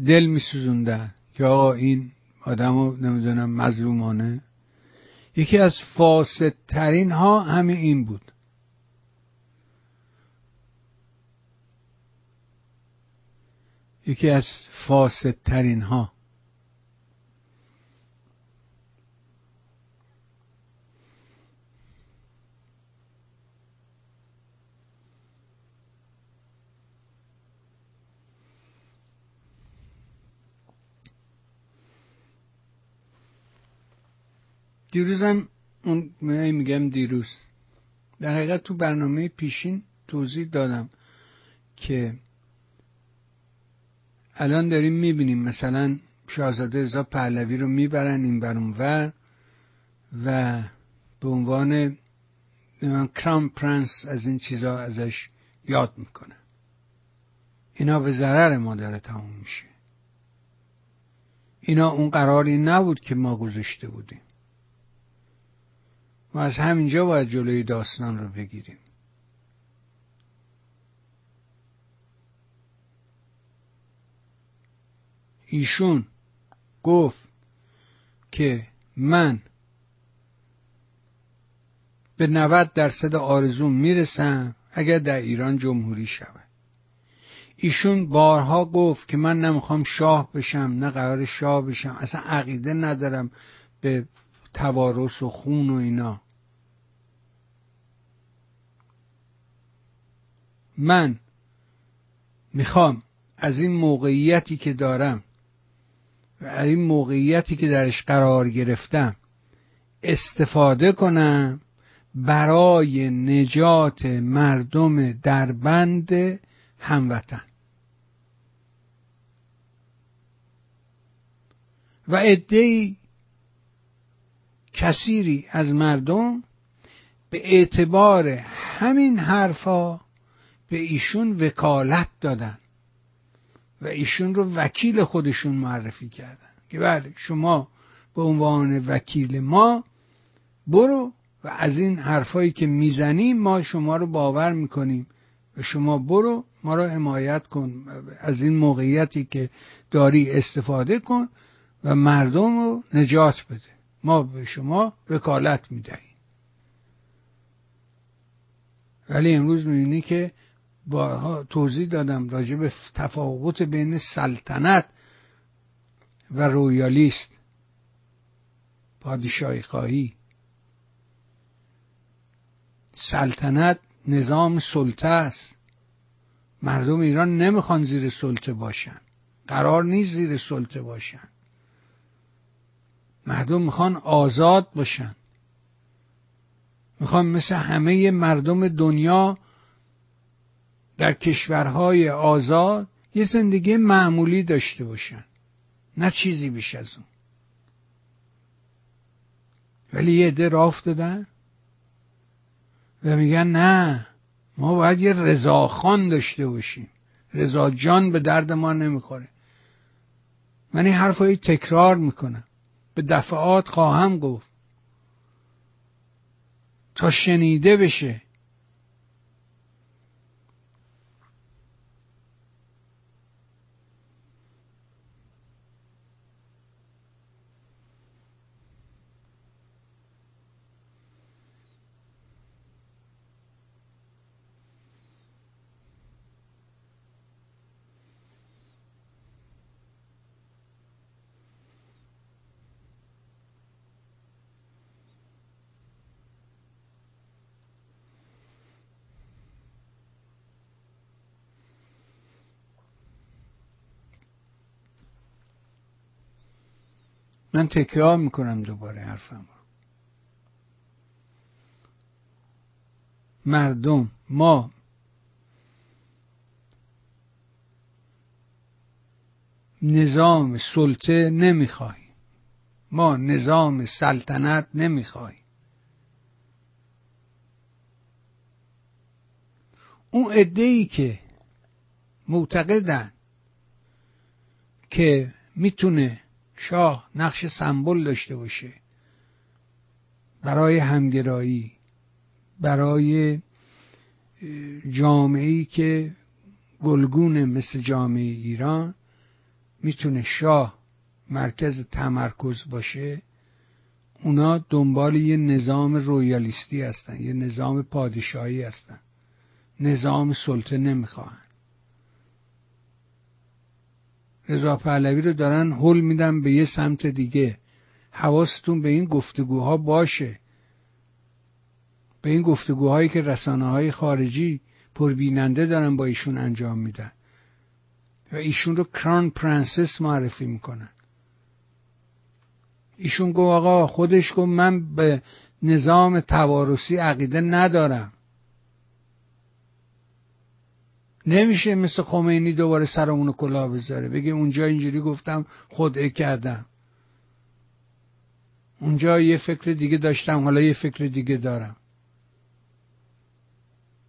دل میسوزوندن که آقا این آدم رو نمی‌دونم مظلومانه. یکی از فاسدترین ها همین این بود. یکی از فاسدترین ها دیروزم اون میگم دیروز. در حقیقت تو برنامه پیشین توضیح دادم که الان داریم می‌بینیم مثلا شاهزاده ازا پهلوی رو می‌برن این بر ور و به عنوان کرام پرنس از این چیزا ازش یاد می‌کنه. اینا به ضرر ما داره تموم میشه. اینا اون قراری نبود که ما گذاشته بودیم. ما از همینجا باید جلوی داستان رو بگیریم. ایشون گفت که من به 90 درصد آرزوم می‌رسم اگر در ایران جمهوری شود. ایشون بارها گفت که من نمی‌خوام شاه بشم نه قرار شاه بشم اصلا عقیده ندارم به توارث و خون و اینا. من می‌خوام از این موقعیتی که دارم و از این موقعیتی که درش قرار گرفتم استفاده کنم برای نجات مردم دربند هموطن. و عدهای کثیری از مردم به اعتبار همین حرفا به ایشون وکالت دادن و ایشون رو وکیل خودشون معرفی کردن که بله شما به عنوان وکیل ما برو و از این حرفایی که می‌زنیم ما شما رو باور می‌کنیم و شما برو ما رو حمایت کن از این موقعیتی که داری استفاده کن و مردم رو نجات بده. ما به شما وکالت می‌دهیم. ولی امروز می‌بینی که بارها توضیح دادم راجع به تفاوت بین سلطنت و رویالیست پادشاهی خواهی. سلطنت نظام سلطه است. مردم ایران نمی‌خوان زیر سلطه باشن. قرار نیست زیر سلطه باشن. مردم می‌خوان آزاد باشن. می‌خوان مثل همه مردم دنیا در کشورهای آزاد یه زندگی معمولی داشته باشن. نه چیزی بیش از اون. ولی یه عده راه افتادن و میگن نه ما باید یه رضاخان داشته باشیم. رضا جان به درد ما نمی‌خوره. من این حرفایی تکرار می‌کنم. به دفعات خواهم گفت تا شنیده بشه من تکرار می‌کنم دوباره حرفم رو. مردم ما. نظام سلطه نمی‌خواهیم. ما نظام سلطنت نمی‌خواهیم. اون عده ای که معتقدن که می‌تونه شاه نقش سمبل داشته باشه. برای همگرایی برای جامعه که گلگونه مثل جامعه ایران می‌تونه شاه مرکز تمرکز باشه اونا دنبال یه نظام رویالیستی هستن یه نظام پادشاهی هستن. نظام سلطه نمی‌خواهن رضا پهلوی رو دارن حل میدن به یه سمت دیگه. حواستون به این گفتگوها باشه. به این گفتگوهایی که رسانه های خارجی پربیننده دارن با ایشون انجام میدن. و ایشون رو کران پرنسس معرفی می‌کنن. ایشون گفت آقا خودش گفت من به نظام توارثی عقیده ندارم. نمیشه مثل خمینی دوباره سرمون کلاه بذاره. بگه اونجا اینجوری گفتم خدعه کردم. اونجا یه فکر دیگه داشتم حالا یه فکر دیگه دارم.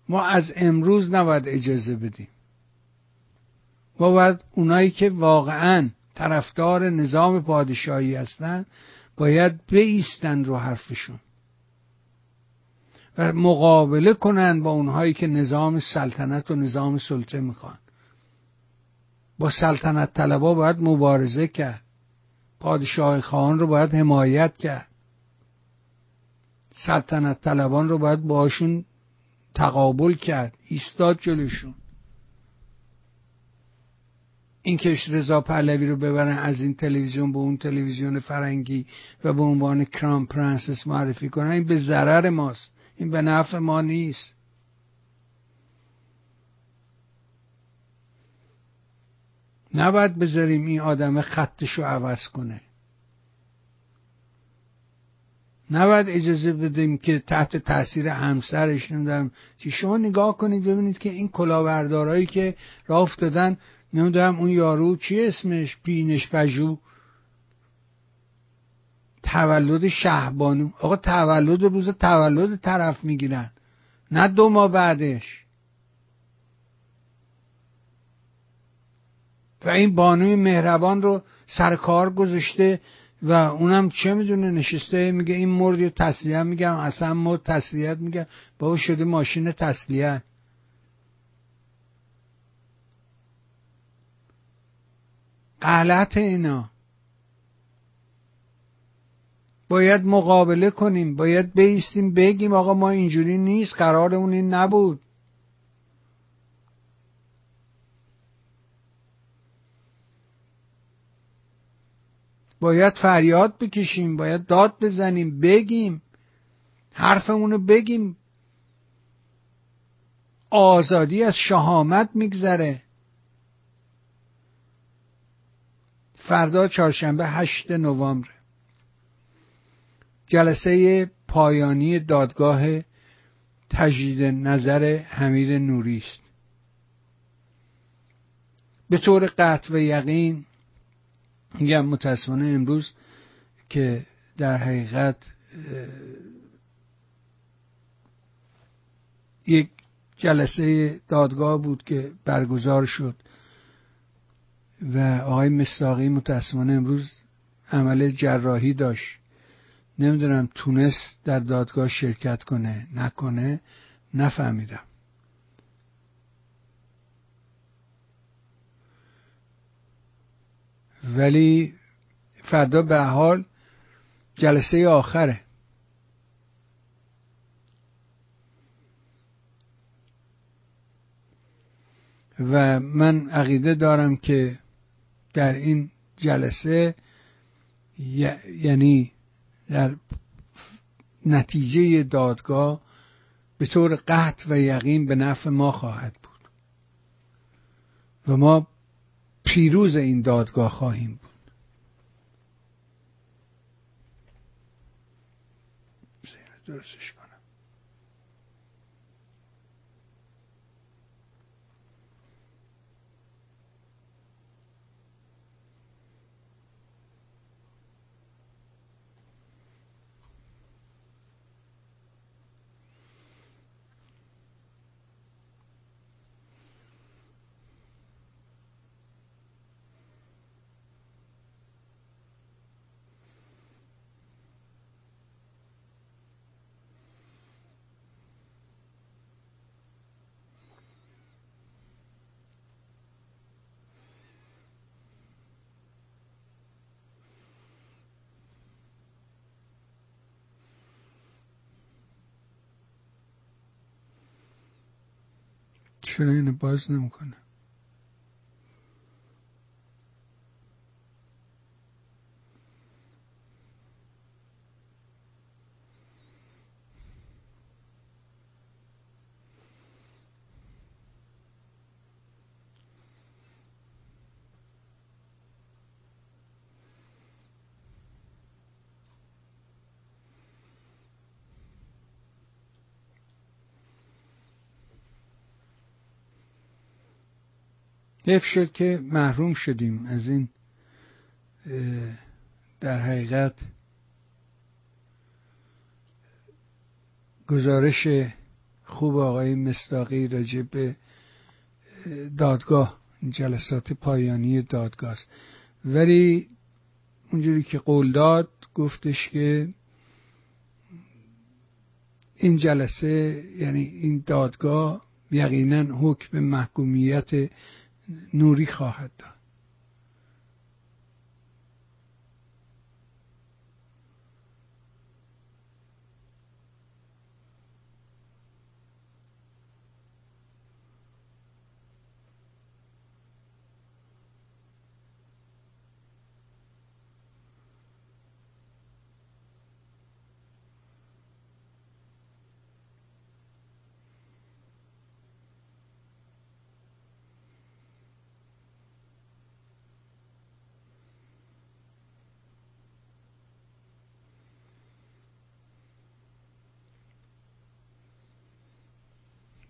ما از امروز نباید اجازه بدیم. ما باید اونایی که واقعا طرفدار نظام پادشاهی هستن باید بیستن رو حرفشون. و مقابله کنن با اونهایی که نظام سلطنت و نظام سلطه می‌خوان. با سلطنت طلبا باید مبارزه کرد. پادشاه خان رو باید حمایت کرد. سلطنت طلبان رو باید باشون تقابل کرد ایستاد جلوشون. این که رضا پهلوی رو ببرن از این تلویزیون به اون تلویزیون فرنگی و به عنوان کرام پرنسس معرفی کنن این به ضرر ماست. این به نفع ما نیست. نباید بذاریم این آدم خطش رو عوض کنه. نباید اجازه بدیم که تحت تاثیر همسرش نمی‌دونم که شما نگاه کنید ببینید که این کلاهبردارایی که راه افتادن نمی‌دونم اون یارو چی اسمش؟ بینش پژو. تولد شهبانو. آقا تولد روز تولد طرف می‌گیرن. نه دو ماه بعدش. و این بانوی مهربان رو سر کار گذاشته و اونم چه می‌دونه نشسته میگه این مردی تسلیت میگم اصلا مرد تسلیت میگم. بابا شده ماشین تسلیت. غلط اینا. باید مقابله کنیم باید بیستیم بگیم آقا ما اینجوری نیست قرارمون این نبود. باید فریاد بکشیم باید داد بزنیم بگیم حرفمونو بگیم. آزادی از شهامت میگذره. فردا چهارشنبه هشت نوامبر. جلسه پایانی دادگاه تجدید نظر حمید نوری است. به طور قطع و یقین میگم متاسفانه امروز که در حقیقت یک جلسه دادگاه بود که برگزار شد و آقای مستاقی متاسفانه امروز عمل جراحی داشت. نمی‌دونم تونست در دادگاه شرکت کنه نکنه نفهمیدم. ولی فردا به حال جلسه آخره. و من عقیده دارم که در این جلسه یعنی در نتیجه دادگاه به طور قطع و یقین به نفع ما خواهد بود. و ما پیروز این دادگاه خواهیم بود. درستش چرا اینو باز نمی‌کنه حیف شد که محروم شدیم از این در حقیقت گزارش خوب آقای مستاقی راجع به دادگاه جلسات پایانی دادگاه ولی اونجوری که قول داد گفتش که این جلسه یعنی این دادگاه یقینا حکم محکومیت نوری خواهد داد.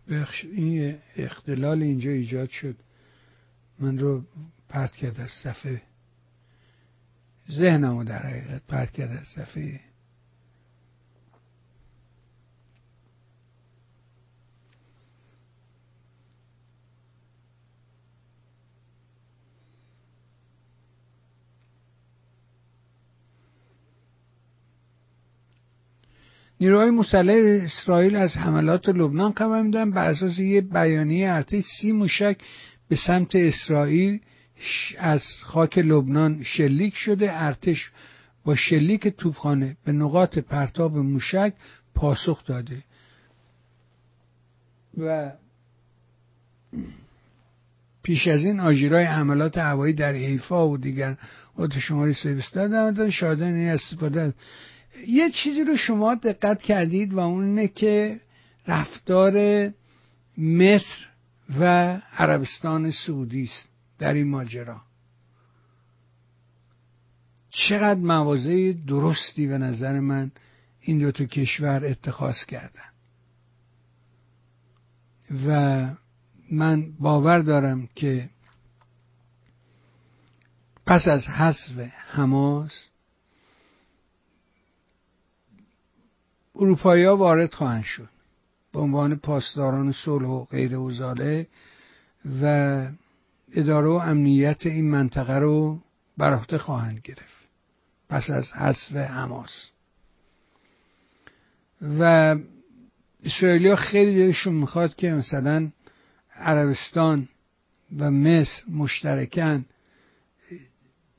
این اختلال اینجا ایجاد شد. من رو پرت کرد از صفحه. ذهنمو در حقیقت پرت کرد از صفحه نیروهای مسلح اسرائیل از حملات لبنان خبر میدن بر اساس یه بیانیه ارتش سی موشک به سمت اسرائیل از خاک لبنان شلیک شده. ارتش با شلیک توپخانه به نقاط پرتاب موشک پاسخ داده. و پیش از این آژیرای حملات هوایی در حیفا و دیگر نقاط شماری سرویس دادن شاهدان این استفاده یه چیزی رو شما دقت کردید و اون اینه که رفتار مصر و عربستان سعودی است در این ماجرا. چقدر مواضع درستی به نظر من این دو تا کشور اتخاذ کردن. و من باور دارم که پس از حذف حماس اروپایی ها وارد خواهند شد. به عنوان پاسداران صلح و غیر اوزاله و اداره و امنیت این منطقه رو بر عهده خواهند گرفت. پس از حذف حماس. و اسرائیلیا خیلی دلشون می‌خواد که مثلا عربستان و مصر مشترکن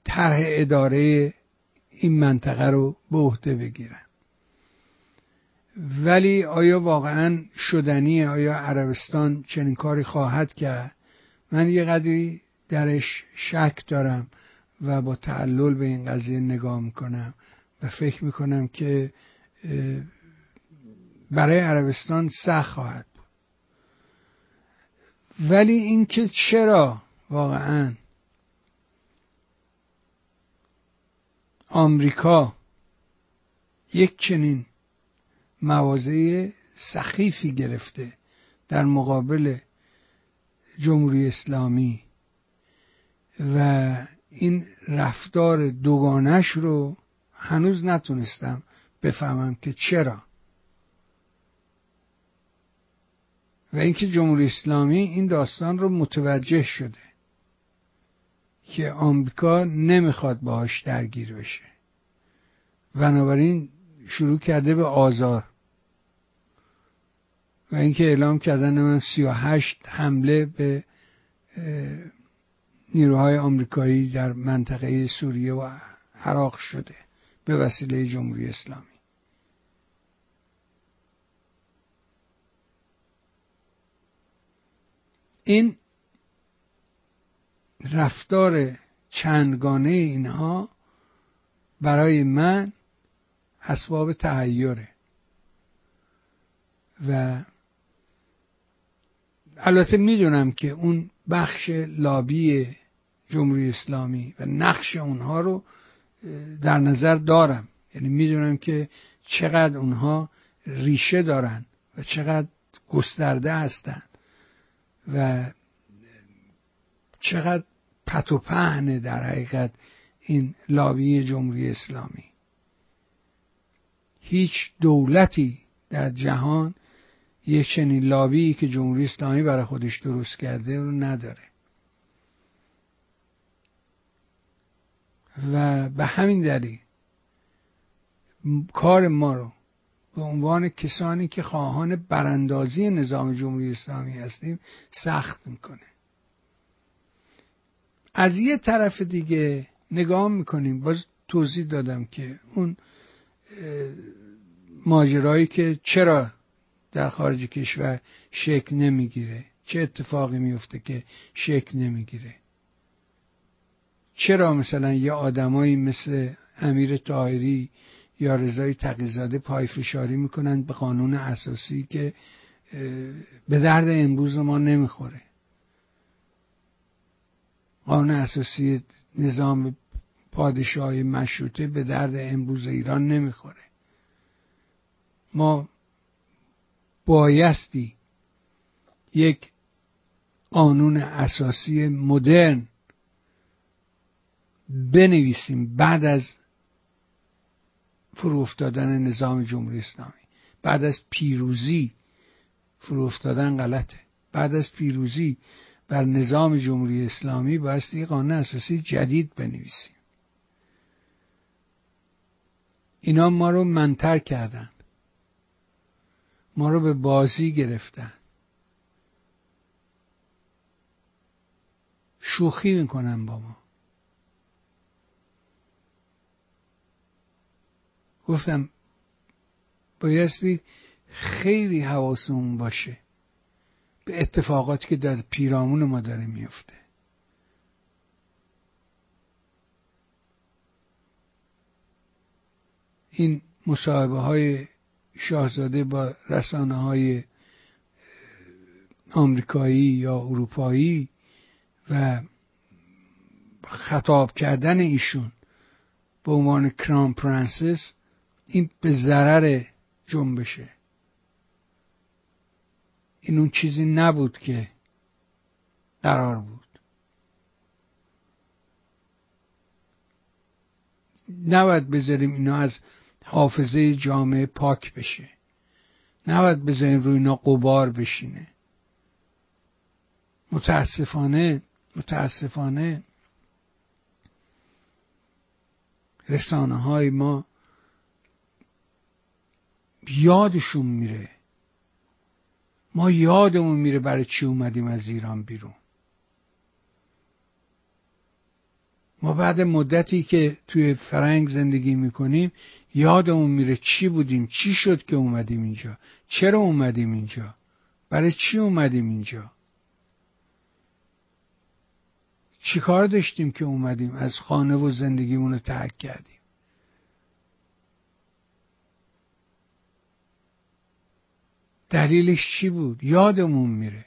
طرح اداره این منطقه رو به عهده بگیرن. ولی آیا واقعا شدنی آیا عربستان چنین کاری خواهد کرد؟ من یه قدری درش شک دارم و با تعلل به این قضیه نگاه می‌کنم و فکر می‌کنم که برای عربستان سخت خواهد بود. ولی اینکه چرا واقعا آمریکا یک چنین مواضع سخیفی گرفته در مقابل جمهوری اسلامی و این رفتار دوگانش رو هنوز نتونستم بفهمم که چرا. و اینکه جمهوری اسلامی این داستان رو متوجه شده که آمریکا نمی‌خواد باهاش درگیر بشه. بنابراین شروع کرده به آزار. و اینکه اعلام کردن من 38 حمله به نیروهای آمریکایی در منطقه سوریه و عراق شده به وسیله جمهوری اسلامی. این رفتار چندگانه اینها برای من اسباب تحیره و البته می‌دونم که اون بخش لابی جمهوری اسلامی و نقش اونها رو در نظر دارم. یعنی می‌دونم که چقدر اونها ریشه دارن و چقدر گسترده هستند و چقدر پت و پهنه در حقیقت این لابی جمهوری اسلامی. هیچ دولتی در جهان یک چنین لابی که جمهوری اسلامی برای خودش درست کرده رو نداره. و به همین دلیل کار ما رو به عنوان کسانی که خواهان براندازی نظام جمهوری اسلامی هستیم سخت می‌کنه. از یه طرف دیگه نگاه می‌کنیم. باز توضیح دادم که اون ماجرایی که چرا در خارج کشور شکل نمی‌گیره. چه اتفاقی میفته که شکل نمی‌گیره؟ چرا مثلا یه آدمایی مثل امیر طاهری یا رضای تقیزاده پای فشاری می‌کنن به قانون اساسی که به درد امروز ما نمی‌خوره؟ قانون اساسی نظام پادشاهی مشروطه به درد امروز ایران نمی‌خوره. ما بایستی یک قانون اساسی مدرن بنویسیم بعد از فرو افتادن نظام جمهوری اسلامی. بعد از پیروزی فرو افتادن غلطه. بعد از پیروزی بر نظام جمهوری اسلامی بایستی قانون اساسی جدید بنویسیم. اینا ما رو منتر کردن. ما رو به بازی گرفتن. شوخی می‌کنن با ما. گفتم بایستی خیلی حواسمون باشه به اتفاقاتی که در پیرامون ما داره میفته این مصاحبه های شاهزاده با رسانه های آمریکایی یا اروپایی و خطاب کردن ایشون به عنوان کرام پرنسس این به ضرر جنبشه. این اون چیزی نبود که قرار بود. نباید بذاریم اینا از حافظه جامعه پاک بشه. نباید بذاریم روی اینا قبار بشینه. متاسفانه متاسفانه رسانه های ما یادشون میره. ما یادمون میره برای چی اومدیم از ایران بیرون. ما بعد مدتی که توی فرنگ زندگی می‌کنیم یادمون میره چی بودیم چی شد که اومدیم اینجا؟ چرا اومدیم اینجا؟ برای چی اومدیم اینجا؟ چی کار داشتیم که اومدیم؟ از خانه و زندگیمون رو ترک کردیم. دلیلش چی بود؟ یادمون میره.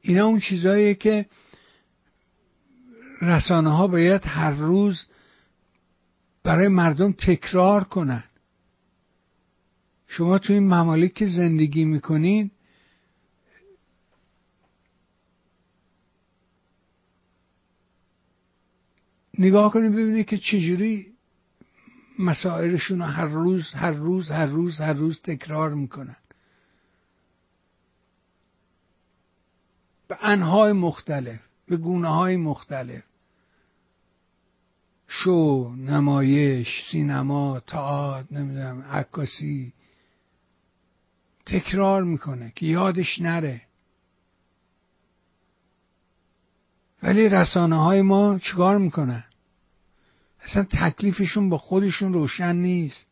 اینا اون چیزهاییه که رسانه ها باید هر روز برای مردم تکرار کنن. شما تو این ممالک که زندگی می‌کنید نگاه کنید ببینید که چجوری مسائلشون رو هر روز هر روز هر روز هر روز تکرار می‌کنن. به انهای مختلف به گونه های مختلف. شو نمایش سینما تئاتر نمی‌دونم عکاسی. تکرار می‌کنه که یادش نره. ولی رسانه های ما چیکار می‌کنن؟ اصلا تکلیفشون با خودشون روشن نیست.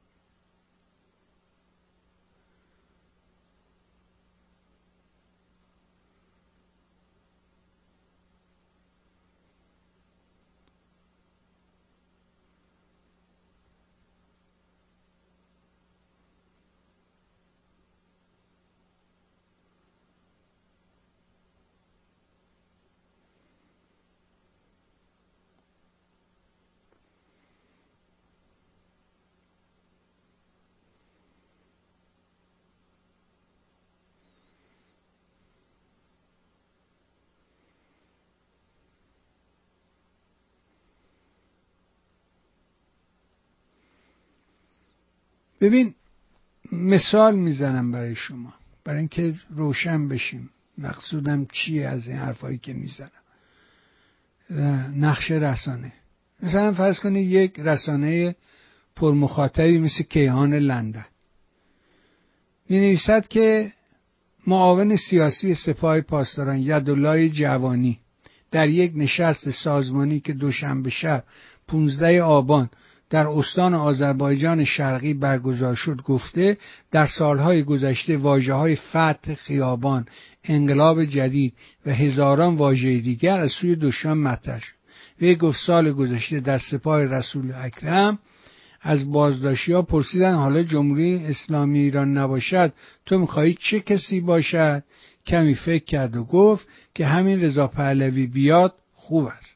ببین مثال می‌زنم برای شما. برای اینکه روشن بشیم. مقصودم چیه از این حرفایی که می‌زنم. نقش رسانه. مثلا فرض کنید یک رسانه پرمخاطبی مثل کیهان لندن. می نویسد که معاون سیاسی سپاه پاسداران یدالله جوانی در یک نشست سازمانی که دوشنبه شب 15 آبان در استان آذربایجان شرقی برگزار شد گفته در سالهای گذشته واجه های فتح خیابان انقلاب جدید و هزاران واژه دیگر از سوی دشمن مطرح شد. وی گفت سال گذشته در سپاه رسول اکرم از بازداشتی ها پرسیدن حالا جمهوری اسلامی ایران نباشد تو می‌خواهی چه کسی باشد؟ کمی فکر کرد و گفت که همین رضا پهلوی بیاد خوب است.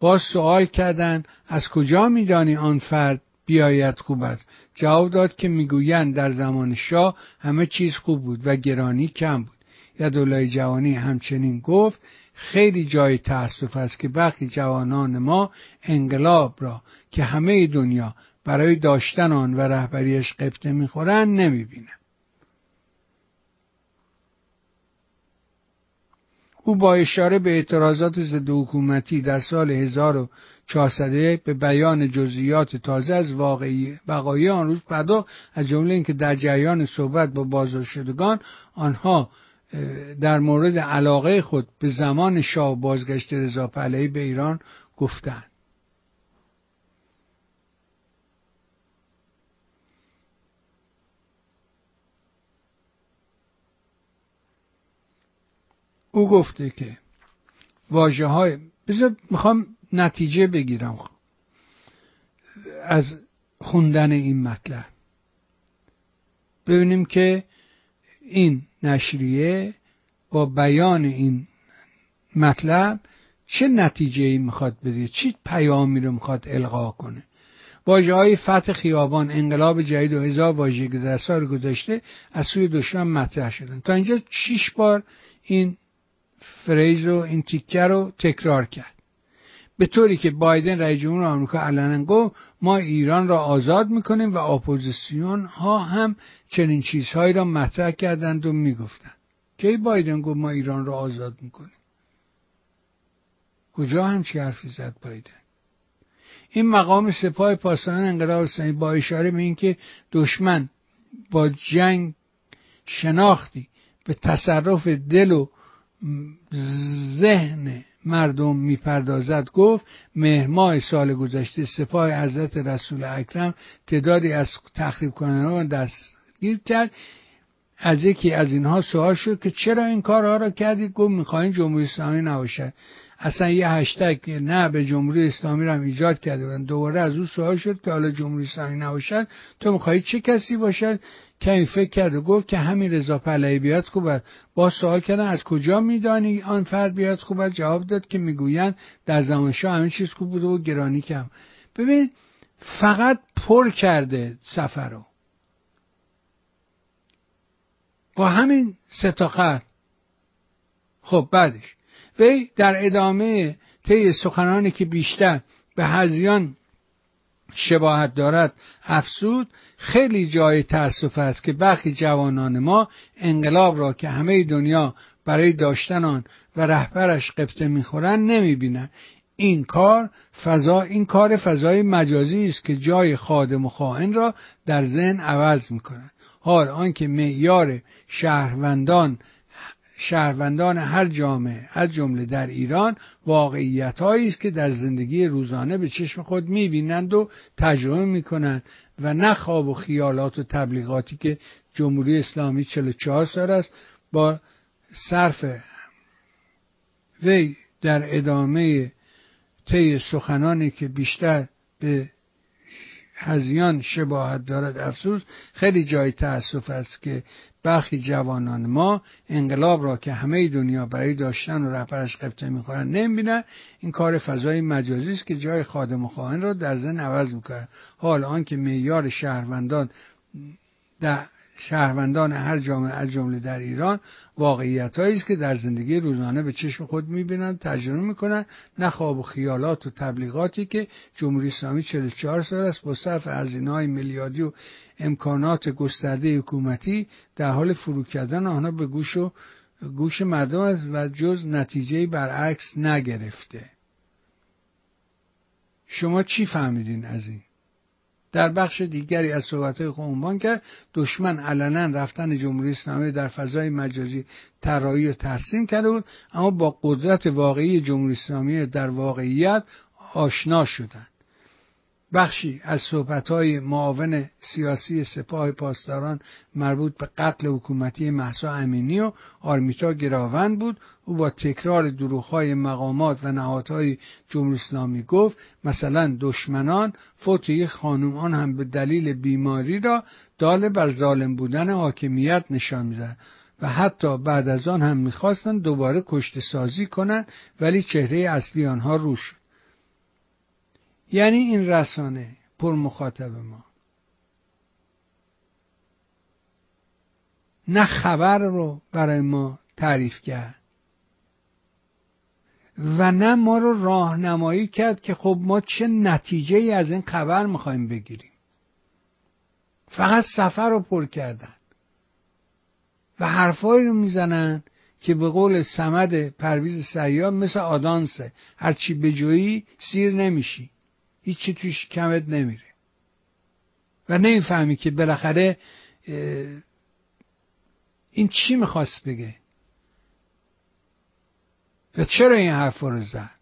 باز سوال کردند از کجا میدانی آن فرد بیاید خوب است؟ جواب داد که می‌گویند در زمان شاه همه چیز خوب بود و گرانی کم بود. یدالله جوانی همچنین گفت خیلی جای تأسف است که برخی جوانان ما انقلاب را که همه دنیا برای داشتن آن و رهبریش قبطه می‌خورند نمی‌بینند. او با اشاره به اعتراضات ضد حکومتی در سال 1400 به بیان جزئیات تازه از واقعی بقایی آن روز پرداخت از جمله اینکه در جریان صحبت با بازداشتگان آنها در مورد علاقه خود به زمان شاه بازگشت رضا پهلوی به ایران گفتند. او گفته که واجه های بذار می‌خوام نتیجه بگیرم از خوندن این مطلب. ببینیم که این نشریه با بیان این مطلب چه نتیجه ای می‌خواد بده؟ چه پیامی رو می‌خواد القا کنه؟ واجه های فتح خیابان انقلاب جدید و هزار واژه که در سال گذشته از سوی دشمن مطرح شدن. تا اینجا شیش بار این phrase و این تیکه رو تکرار کرد. به طوری که بایدن رئیس جمهور آمریکا علنا گفت ما ایران را آزاد می‌کنیم و اپوزیسیون ها هم چنین چیزهایی را مطرح کردند و می‌گفتند. کی بایدن گفت ما ایران را آزاد می‌کنیم؟ کجا هم چه حرفی زد بایدن؟ این مقام سپاه پاسداران انقلاب اسلامی با اشاره به اینکه دشمن با جنگ شناختی به تصرف دل و ذهن مردم می‌پردازد. گفت مهرماه سال گذشته سپاه حضرت رسول اکرم تعدادی از تخریب کنندگان دستگیر کرد. از یکی از اینها سوال شد که چرا این کارها را کردید گفت می‌خواهیم جمهوری اسلامی نباشد. اصلا یه هشتگ نه به جمهوری اسلامی را هم ایجاد کرده بودن. دوباره از او سوال شد که حالا جمهوری اسلامی نباشد؟ تو می‌خواهی چه کسی باشد؟ کمی فکر کرد و گفت که همین رضا پهلوی بیاد خوب است. با سوال کردن از کجا میدانی آن فرد بیاد خوب است؟ جواب داد که می‌گویند در زمان شاه همه چیز خوب بوده و گرانی کم. ببین فقط پر کرده سفر رو. با همین ستاخت خب بعدش. وی در ادامه طی سخنانی که بیشتر به هزیان شباهت دارد افسود خیلی جای تأسف است که برخی جوانان ما انقلاب را که همه دنیا برای داشتن آن و رهبرش قبطه می‌خورند نمی‌بینند. این کار فضا این کار فضای مجازی است که جای خادم و خائن را در ذهن عوض می‌کند. حال آنکه معیار شهروندان شهروندان هر جامعه از جمله در ایران واقعیت است که در زندگی روزانه به چشم خود می‌بینند و تجربه می‌کنند و نه خواب و خیالات و تبلیغاتی که جمهوری اسلامی 44 سال است با صرف وی در ادامه طی سخنانی که بیشتر به هزیان شباهت دارد. افسوس خیلی جای تأسف است که برخی جوانان ما انقلاب را که همه دنیا برای داشتن و رهبرش قبطه می‌خورن نمی‌بینن. این کار فضای مجازی است که جای خادم و خواهن را در زن عوض می‌کنه. حال آنکه معیار شهروندان در شهروندان هر جامعه از جمله در ایران واقعیت است که در زندگی روزانه به چشم خود می‌بینند تجربه می‌کنند. نه خواب و خیالات و تبلیغاتی که جمهوری اسلامی 44 سال است با صرف هزینه های میلیاردی و امکانات گسترده حکومتی در حال فرو کردن آنها به گوش و گوش مردم است و جز نتیجه برعکس نگرفته. شما چی فهمیدین از این؟ در بخش دیگری از صحبتهای عنوان کرد دشمن علنا رفتن جمهوری اسلامی در فضای مجازی طراحی و ترسیم کرده بود اما با قدرت واقعی جمهوری اسلامی در واقعیت آشنا شدند بخشی از صحبتهای معاون سیاسی سپاه پاسداران مربوط به قتل حکومتی محسا امینی و آرمیتا گراوند بود. او با تکرار دروغهای مقامات و نهادهای جمهوری اسلامی گفت مثلا دشمنان فوت یک خانم آن هم به دلیل بیماری را داله بر ظالم بودن حاکمیت نشان می‌دهد و حتی بعد از آن هم می‌خواستند دوباره کشته سازی کنند ولی چهره اصلی آنها روش یعنی این رسانه پر مخاطب ما. نه خبر رو برای ما تعریف کرد و نه ما رو راهنمایی کرد که خب ما چه نتیجه ای از این خبر می‌خوایم بگیریم. فقط سفر رو پر کردن و حرفایی رو می‌زنن که به قول سمد پرویز سیار مثل آدانسه. هرچی بجویی سیر نمیشی. هیچی توش کمت نمیره. و نمی‌فهمی که بالاخره این چی می‌خواست بگه؟ و چرا این حرف رو زد؟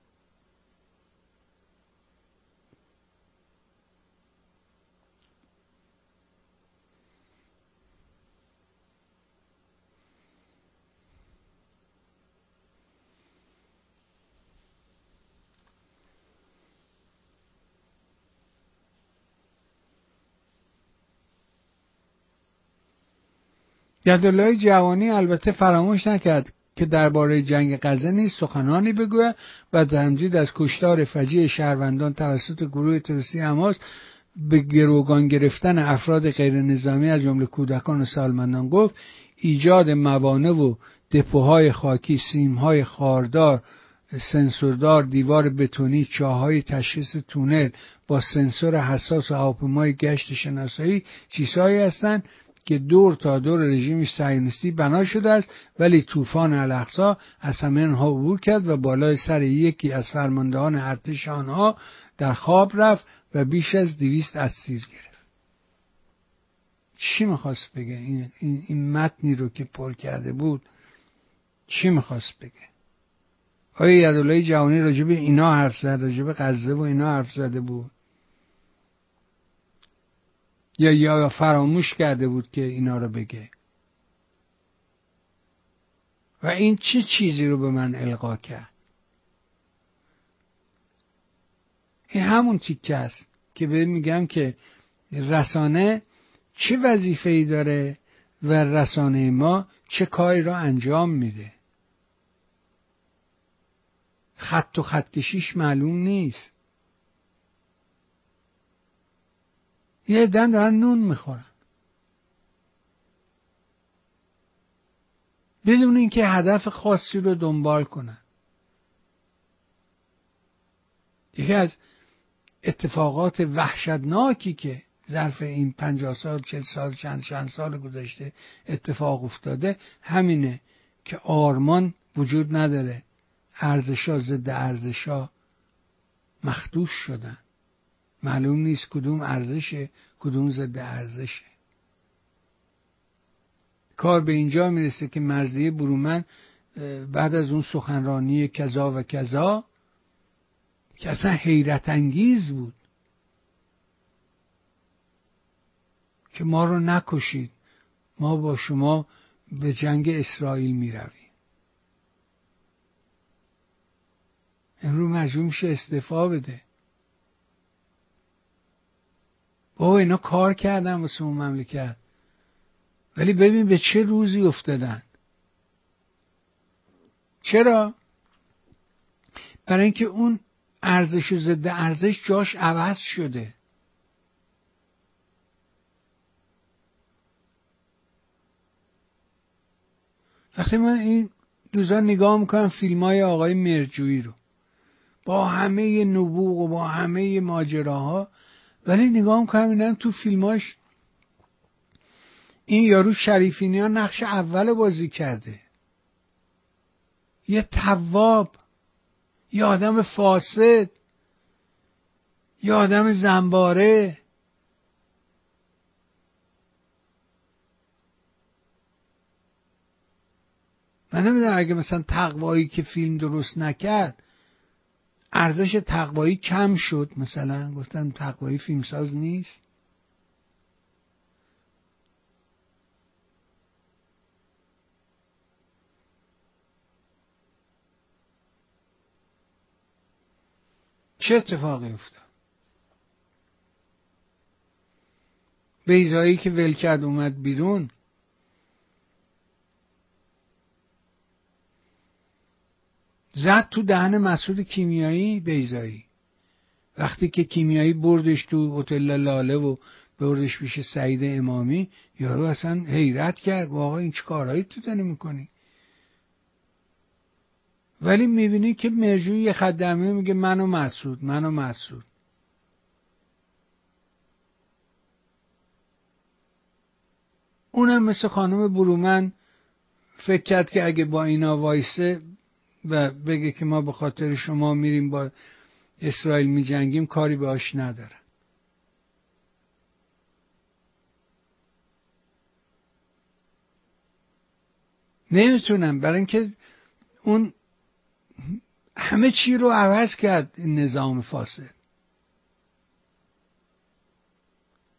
یدالله جوانی البته فراموش نکرد که درباره جنگ غزه نیز سخنانی بگوید و تمجید از کشتار فجیع شهروندان توسط گروه تروریستی حماس به گروگان گرفتن افراد غیر نظامی از جمله کودکان و سالمندان گفت ایجاد موانع و دپوهای خاکی سیمهای خاردار سنسوردار دیوار بتونی چاهای تشخیص تونل با سنسور حساس و هواپیمای گشت شناسایی چیزهایی هستند که دور تا دور رژیم صهیونیستی بنا شده است ولی طوفان الاقصا از همه آنها عبور کرد و بالای سر یکی از فرماندهان ارتش آنها در خواب رفت و بیش از دویست اسیر گرفت. چی می‌خواست بگه؟ این, این, این متنی رو که پر کرده بود چی می‌خواست بگه؟ آیا یدالله جوانی راجب اینا حرف زد راجب غزه و اینا حرف زده بود؟ یا یا فراموش کرده بود که اینا رو بگه. و این چه چیزی رو به من القا کرد؟ این همون تیکه است که به میگم که رسانه چه وظیفه ای داره و رسانه ما چه کاری را انجام میده. خط و خطکشیش معلوم نیست. یه دن دارن نون می‌خورن. بدون اینکه هدف خاصی رو دنبال کنن. یکی از اتفاقات وحشتناکی که ظرف این پنجاه سال چل سال چند چند سال گذشته اتفاق افتاده همینه که آرمان وجود نداره. ارزشا ضد ارزشا مخدوش شدن. معلوم نیست کدوم ارزشه کدوم ضد ارزشه. کار به اینجا می‌رسه که مرزی برومن بعد از اون سخنرانی کذا و کذا که اصلا حیرت انگیز بود که ما رو نکشید. ما با شما به جنگ اسرائیل می رویم امروز مجبور میشه استعفا بده. بابا اینا کار کردن واسه اون مملکت. ولی ببین به چه روزی افتادن. چرا؟ برای اینکه اون ارزش و ضد ارزش جاش عوض شده. وقتی من این روزا نگاه می‌کنم فیلم های آقای مرجویی رو با همه نبوغ و با همه ماجراها ولی نگاه می‌کنم اینم تو فیلماش این یارو شریفینی ها نقش اول بازی کرده. یه تواب یه آدم فاسد یه آدم زنباره. من نمی‌دونم اگه مثلا تقوایی که فیلم درست نکرد ارزش تقوایی کم شد مثلا گفتن تقوایی فیلمساز نیست. چه اتفاقی افتاد؟ بیزایی که ول کرد اومد بیرون زد تو دهن مسعود کیمیایی بیزایی وقتی که کیمیایی بردش تو هتل لاله و بردش پیش سعید امامی یارو اصلا حیرت کرد. آقا این چه کارهایی تو داری می‌کنی؟ ولی می‌بینی که مرجوی یه خدمی میگه منو مسعود منو مسعود. اونم مثل خانم برومن فکر کرد که اگه با اینا وایسه و بگه که ما به خاطر شما میریم با اسرائیل میجنگیم کاری باش نداره. نمی‌تونم. برای اینکه اون همه چی رو عوض کرد این نظام فاسد.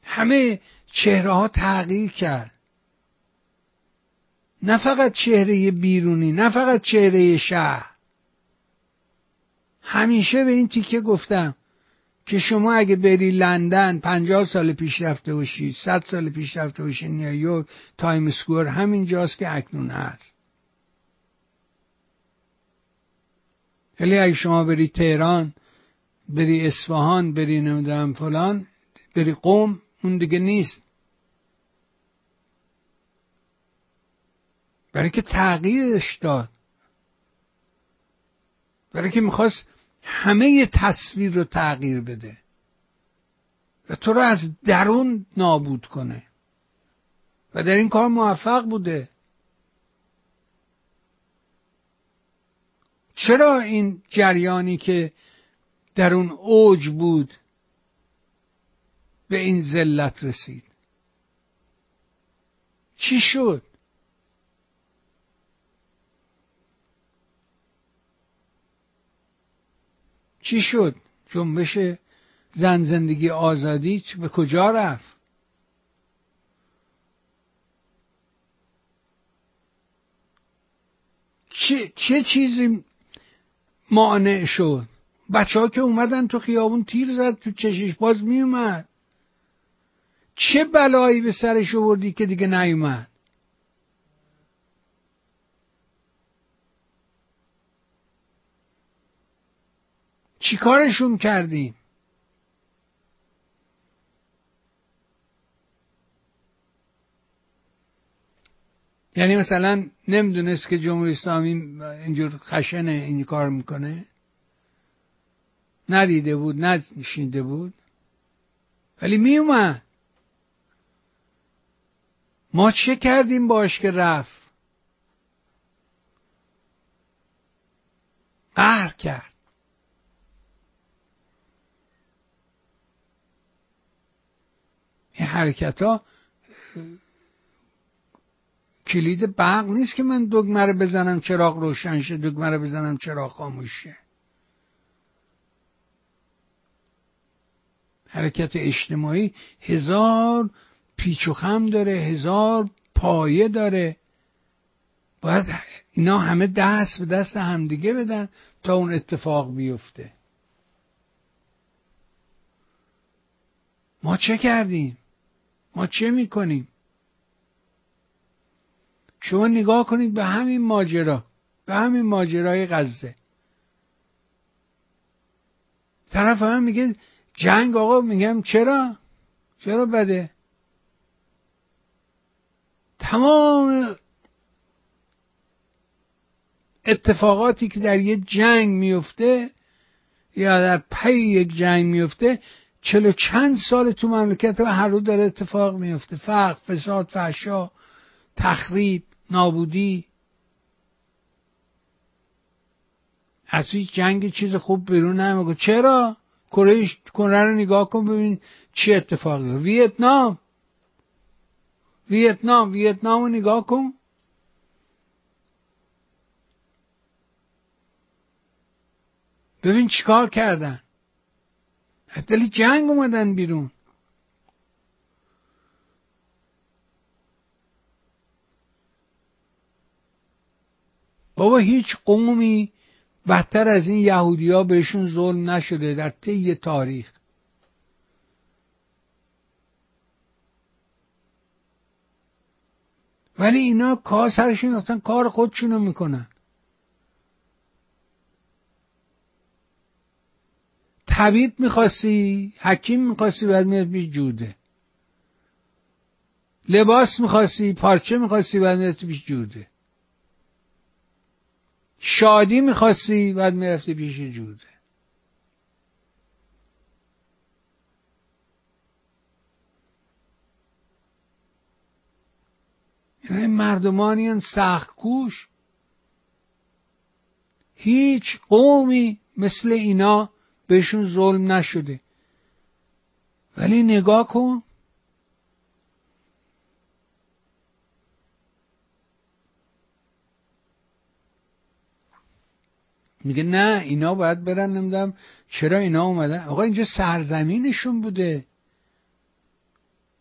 همه چهره ها تغییر کرد. نه فقط چهره بیرونی نه فقط چهره شهر. همیشه به این تیکه گفتم که شما اگه بری لندن پنجاه سال پیش رفته باشید صد سال پیش رفته باشید نیویورک Times Square همین جاست که اکنون هست. ولی اگه شما بری تهران بری اصفهان بری نمی‌دونم فلان بری قوم اون دیگه نیست. برای که تغییرش داد. برای که می‌خواست همه تصویر رو تغییر بده. و تو رو از درون نابود کنه. و در این کار موفق بوده. چرا این جریانی که در اون اوج بود به این ذلت رسید؟ چی شد؟ چی شد؟ جنبش زن زندگی آزادی به کجا رفت؟ چه, چه چیزی مانع شد؟ بچه ها که اومدن تو خیابون تیر زد تو چشش باز میومد چه بلایی به سرش آوردی که دیگه نیومد؟ چیکارشون کردیم؟ یعنی مثلا نمی‌دونست که جمهوری اسلامی اینجور خشنه این کار می‌کنه؟ ندیده بود نشینده بود. ولی میومد ما چه کردیم باش که رفت؟ قهر کرد. این حرکت ها کلید برق نیست که من دگمه رو بزنم چراغ روشن شه دگمه رو بزنم چراغ خاموش شه. حرکت اجتماعی هزار پیچ و خم داره هزار پایه داره. باید اینا همه دست به دست همدیگه بدن تا اون اتفاق بیفته. ما چه کردیم؟ ما چه می‌کنیم؟ شما نگاه کنید به همین ماجرا به همین ماجرای غزه. طرف هم میگه جنگ آقا میگم چرا؟ چرا بده؟ تمام اتفاقاتی که در یه جنگ میفته یا در پی یک جنگ میفته چلو چند سال تو مملکت و هر رو داره اتفاق میفته. فقر فساد فحشا تخریب نابودی. از هیچ جنگ چیز خوب بیرون نمیگه چرا؟ کره کره رو نگاه کن ببین چی اتفاقی ویتنام ویتنام. ویتنام. رو نگاه کن. ببین چیکار کردن. از دل جنگ اومدن بیرون. بابا هیچ قومی بدتر از این یهودی ها بهشون ظلم نشده در طی تاریخ. ولی اینا کار سرشون اصلا کار خودشونو می‌کنن. طبیب می‌خواستی حکیم می‌خواستی بعد میاد پیش جوده. لباس می‌خواستی پارچه می‌خواستی بعد میاد پیش جوده. شادی می‌خواستی بعد می‌رفتی پیش جوده. یعنی مردمانی سخت کوش. هیچ قومی مثل اینا بهشون ظلم نشده. ولی نگاه کن. میگه نه اینا باید برن نمی‌دونم چرا اینا اومدن. آقا اینجا سرزمینشون بوده.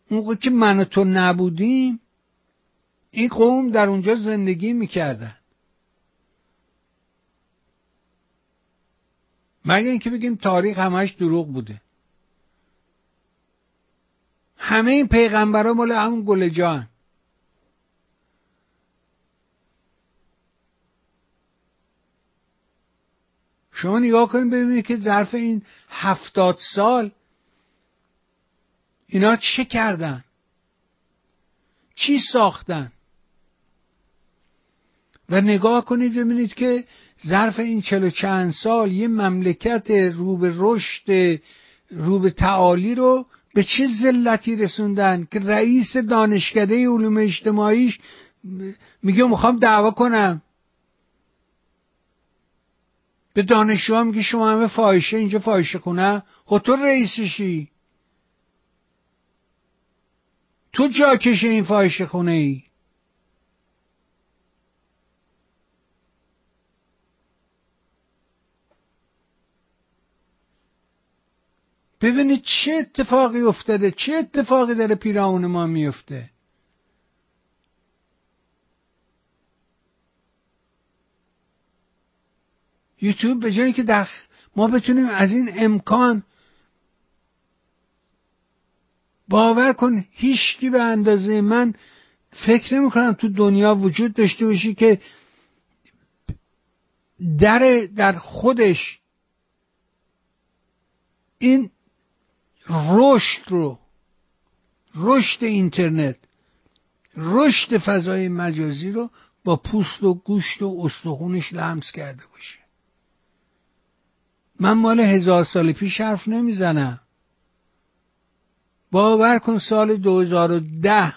اون که من و تو نبودیم این قوم در اونجا زندگی می‌کردن. مگه اینکه بگیم تاریخ همش دروغ بوده. همه این پیغمبرا مال همون گل جان. شما نگاه کنید ببینید که ظرف این هفتاد سال اینا چه کردن؟ چی ساختن؟ و نگاه کنید ببینید که ظرف این چلو چند سال یه مملکت رو به رشد رو به تعالی رو به چه ذلتی رسوندن که رئیس دانشکده علوم اجتماعیش میگه می‌خوام دعوا کنم. به دانشجو میگه شما همه فاحشه اینجا فاحشه خونه. خب تو رئیسشی. تو جاکش این فاحشه خونه ای ببینید چه اتفاقی افتاده چه اتفاقی داره پیرامون ما میفته. یوتیوب به جایی که در ما بتونیم از این امکان باور کن هیچکی به اندازه من فکر نمی تو دنیا وجود داشته باشی که در در خودش این رشد رو رشد اینترنت رشد فضای مجازی رو با پوست و گوشت و استخونش لمس کرده باشه. من مال هزار سال پیش حرف نمی‌زنم. باور کن سال 2010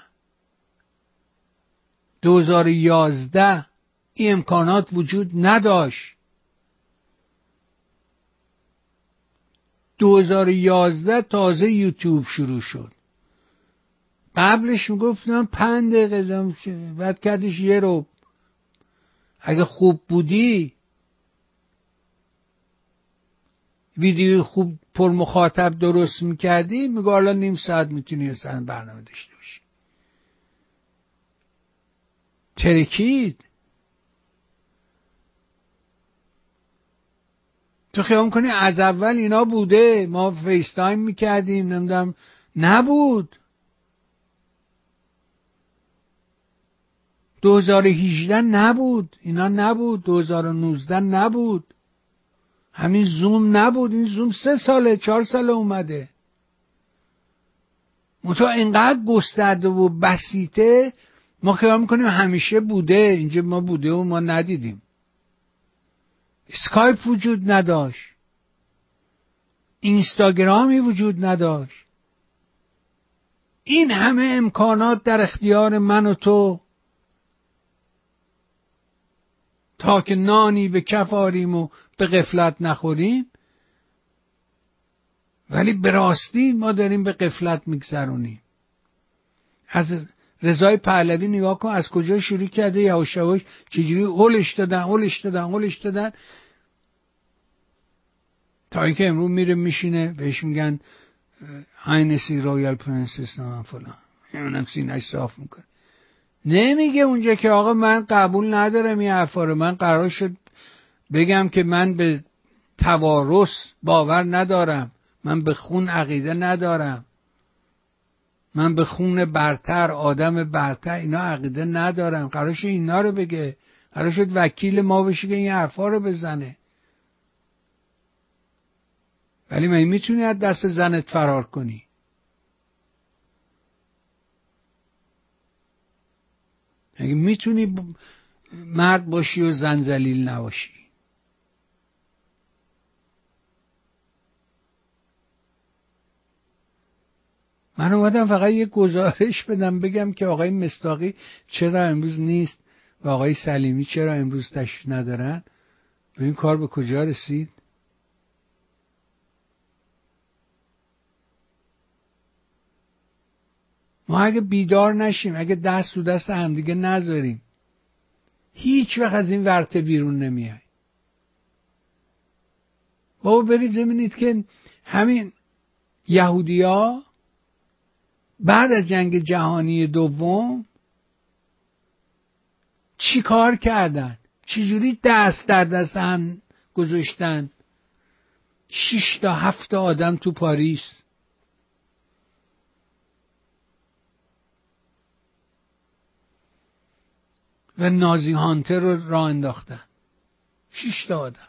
2011 این امکانات وجود نداشت. 2011 تازه یوتیوب شروع شد. قبلش می‌گفتم پنج دقیقه بعد کردش یه رو. اگه خوب بودی ویدیو خوب پر مخاطب درست می‌کردی میگه حالا نیم ساعت می‌تونی اصلا برنامه داشته باشی. ترکید. تو خیام کنی از اول اینا بوده. ما FaceTime می‌کردیم نمی‌دونم نبود. 2018 نبود اینا نبود. 2019 نبود. همین زوم نبود. این زوم سه ساله چهار ساله اومده. منتها اینقدر گسترده و بسیته ما خیال می‌کنیم همیشه بوده. اینجا ما بوده و ما ندیدیم. اسکایپ وجود نداشت. اینستاگرامی وجود نداشت. این همه امکانات در اختیار من و تو. تا که نانی به کف آریم و به قفلت نخوریم. ولی به راستی ما داریم به قفلت میگذرونیم. از رضای پهلوی نگاه کن از کجا شروع کرده یواش چجوری هلش دادن هلش دادن هلش دادن. تا اینکه امروز میره میشینه بهش میگن His Royal Prince نه فلان. اونم سینش صاف می‌کنه. نمیگه اونجا که آقا من قبول ندارم این حرفا من قرار شد بگم که من به توارث باور ندارم. من به خون عقیده ندارم. من به خون برتر آدم برتر اینا عقیده ندارم قرار شد اینا رو بگه. قرار شد وکیل ما بشه که این حرفا رو بزنه. ولی من می‌تونی از دست زنت فرار کنی. اگه می‌تونی مرد باشی و زن زلیل نباشی. من اومدم فقط یه گزارش بدم بگم که آقای مستاقی چرا امروز نیست و آقای سلیمی چرا امروز تشریف ندارن؟ و این کار به کجا رسید؟ ما اگه بیدار نشیم اگه دست تو دست همدیگه نذاریم هیچ وقت از این ورته بیرون نمیای. بابا برید ببینید که همین یهودیا بعد از جنگ جهانی دوم چی کار کردن؟ چجوری دست در دست هم گذاشتن؟ شش تا هفت آدم تو پاریس. و نازی هانتر رو راه انداختن. شش تا آدم.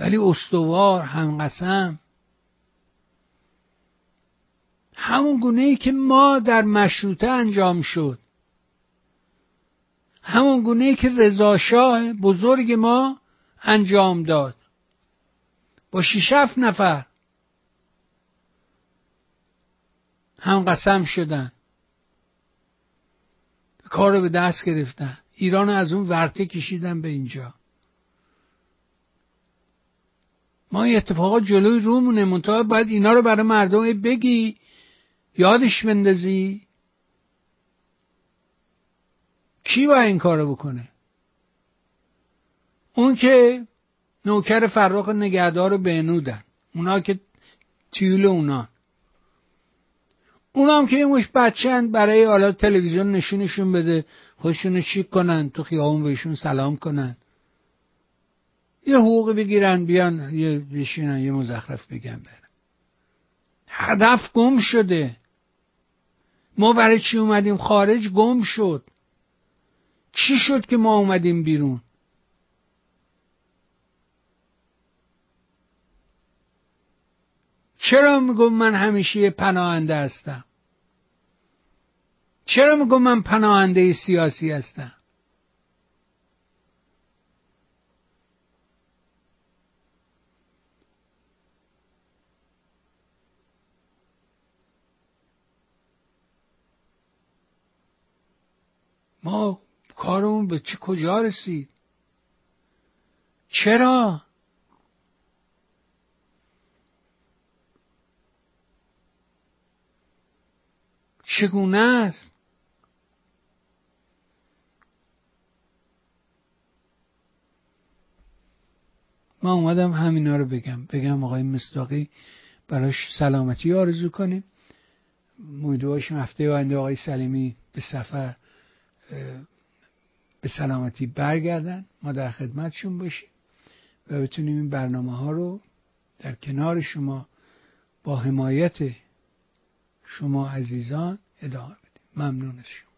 ولی استوار هم قسم همون گونه ای که ما در مشروطه انجام شد. همون گونه ای که رضاشاه بزرگ ما انجام داد. با شیش نفر هم قسم شدن. کار رو به دست گرفتن. ایران از اون ورته کشیدن به اینجا. ما این اتفاقات جلوی رومونه. منتها باید اینا رو برای مردم بگی. یادش بندازی. کی باید این کارو بکنه؟ اون که نوکر فراق نگهدار بهنودن. اونا که تیول اونا. اونا هم که یه مش بچه برای حالا تلویزیون نشونشون بده. خودشون چیک کنن تو خیابون بهشون سلام کنن. یه حقوق بگیرن بیان یه بشینن یه مزخرف بگن برن. هدف گم شده. ما برای چی اومدیم خارج؟ گم شد. چی شد که ما اومدیم بیرون؟ چرا میگم من همیشه پناهنده هستم؟ چرا میگم من پناهنده سیاسی هستم؟ ما کارمون به چه کجا رسید؟ چرا؟ چگونه است؟ ما اومدم همینا رو بگم. بگم آقای مصداقی براش سلامتی آرزو کنیم. امیدوارشیم هفته آینده آقای سلیمی به سفر به سلامتی برگردن ما در خدمتشون باشیم و بتونیم این برنامه ها رو در کنار شما با حمایت شما عزیزان ادامه بدیم. ممنون از شما.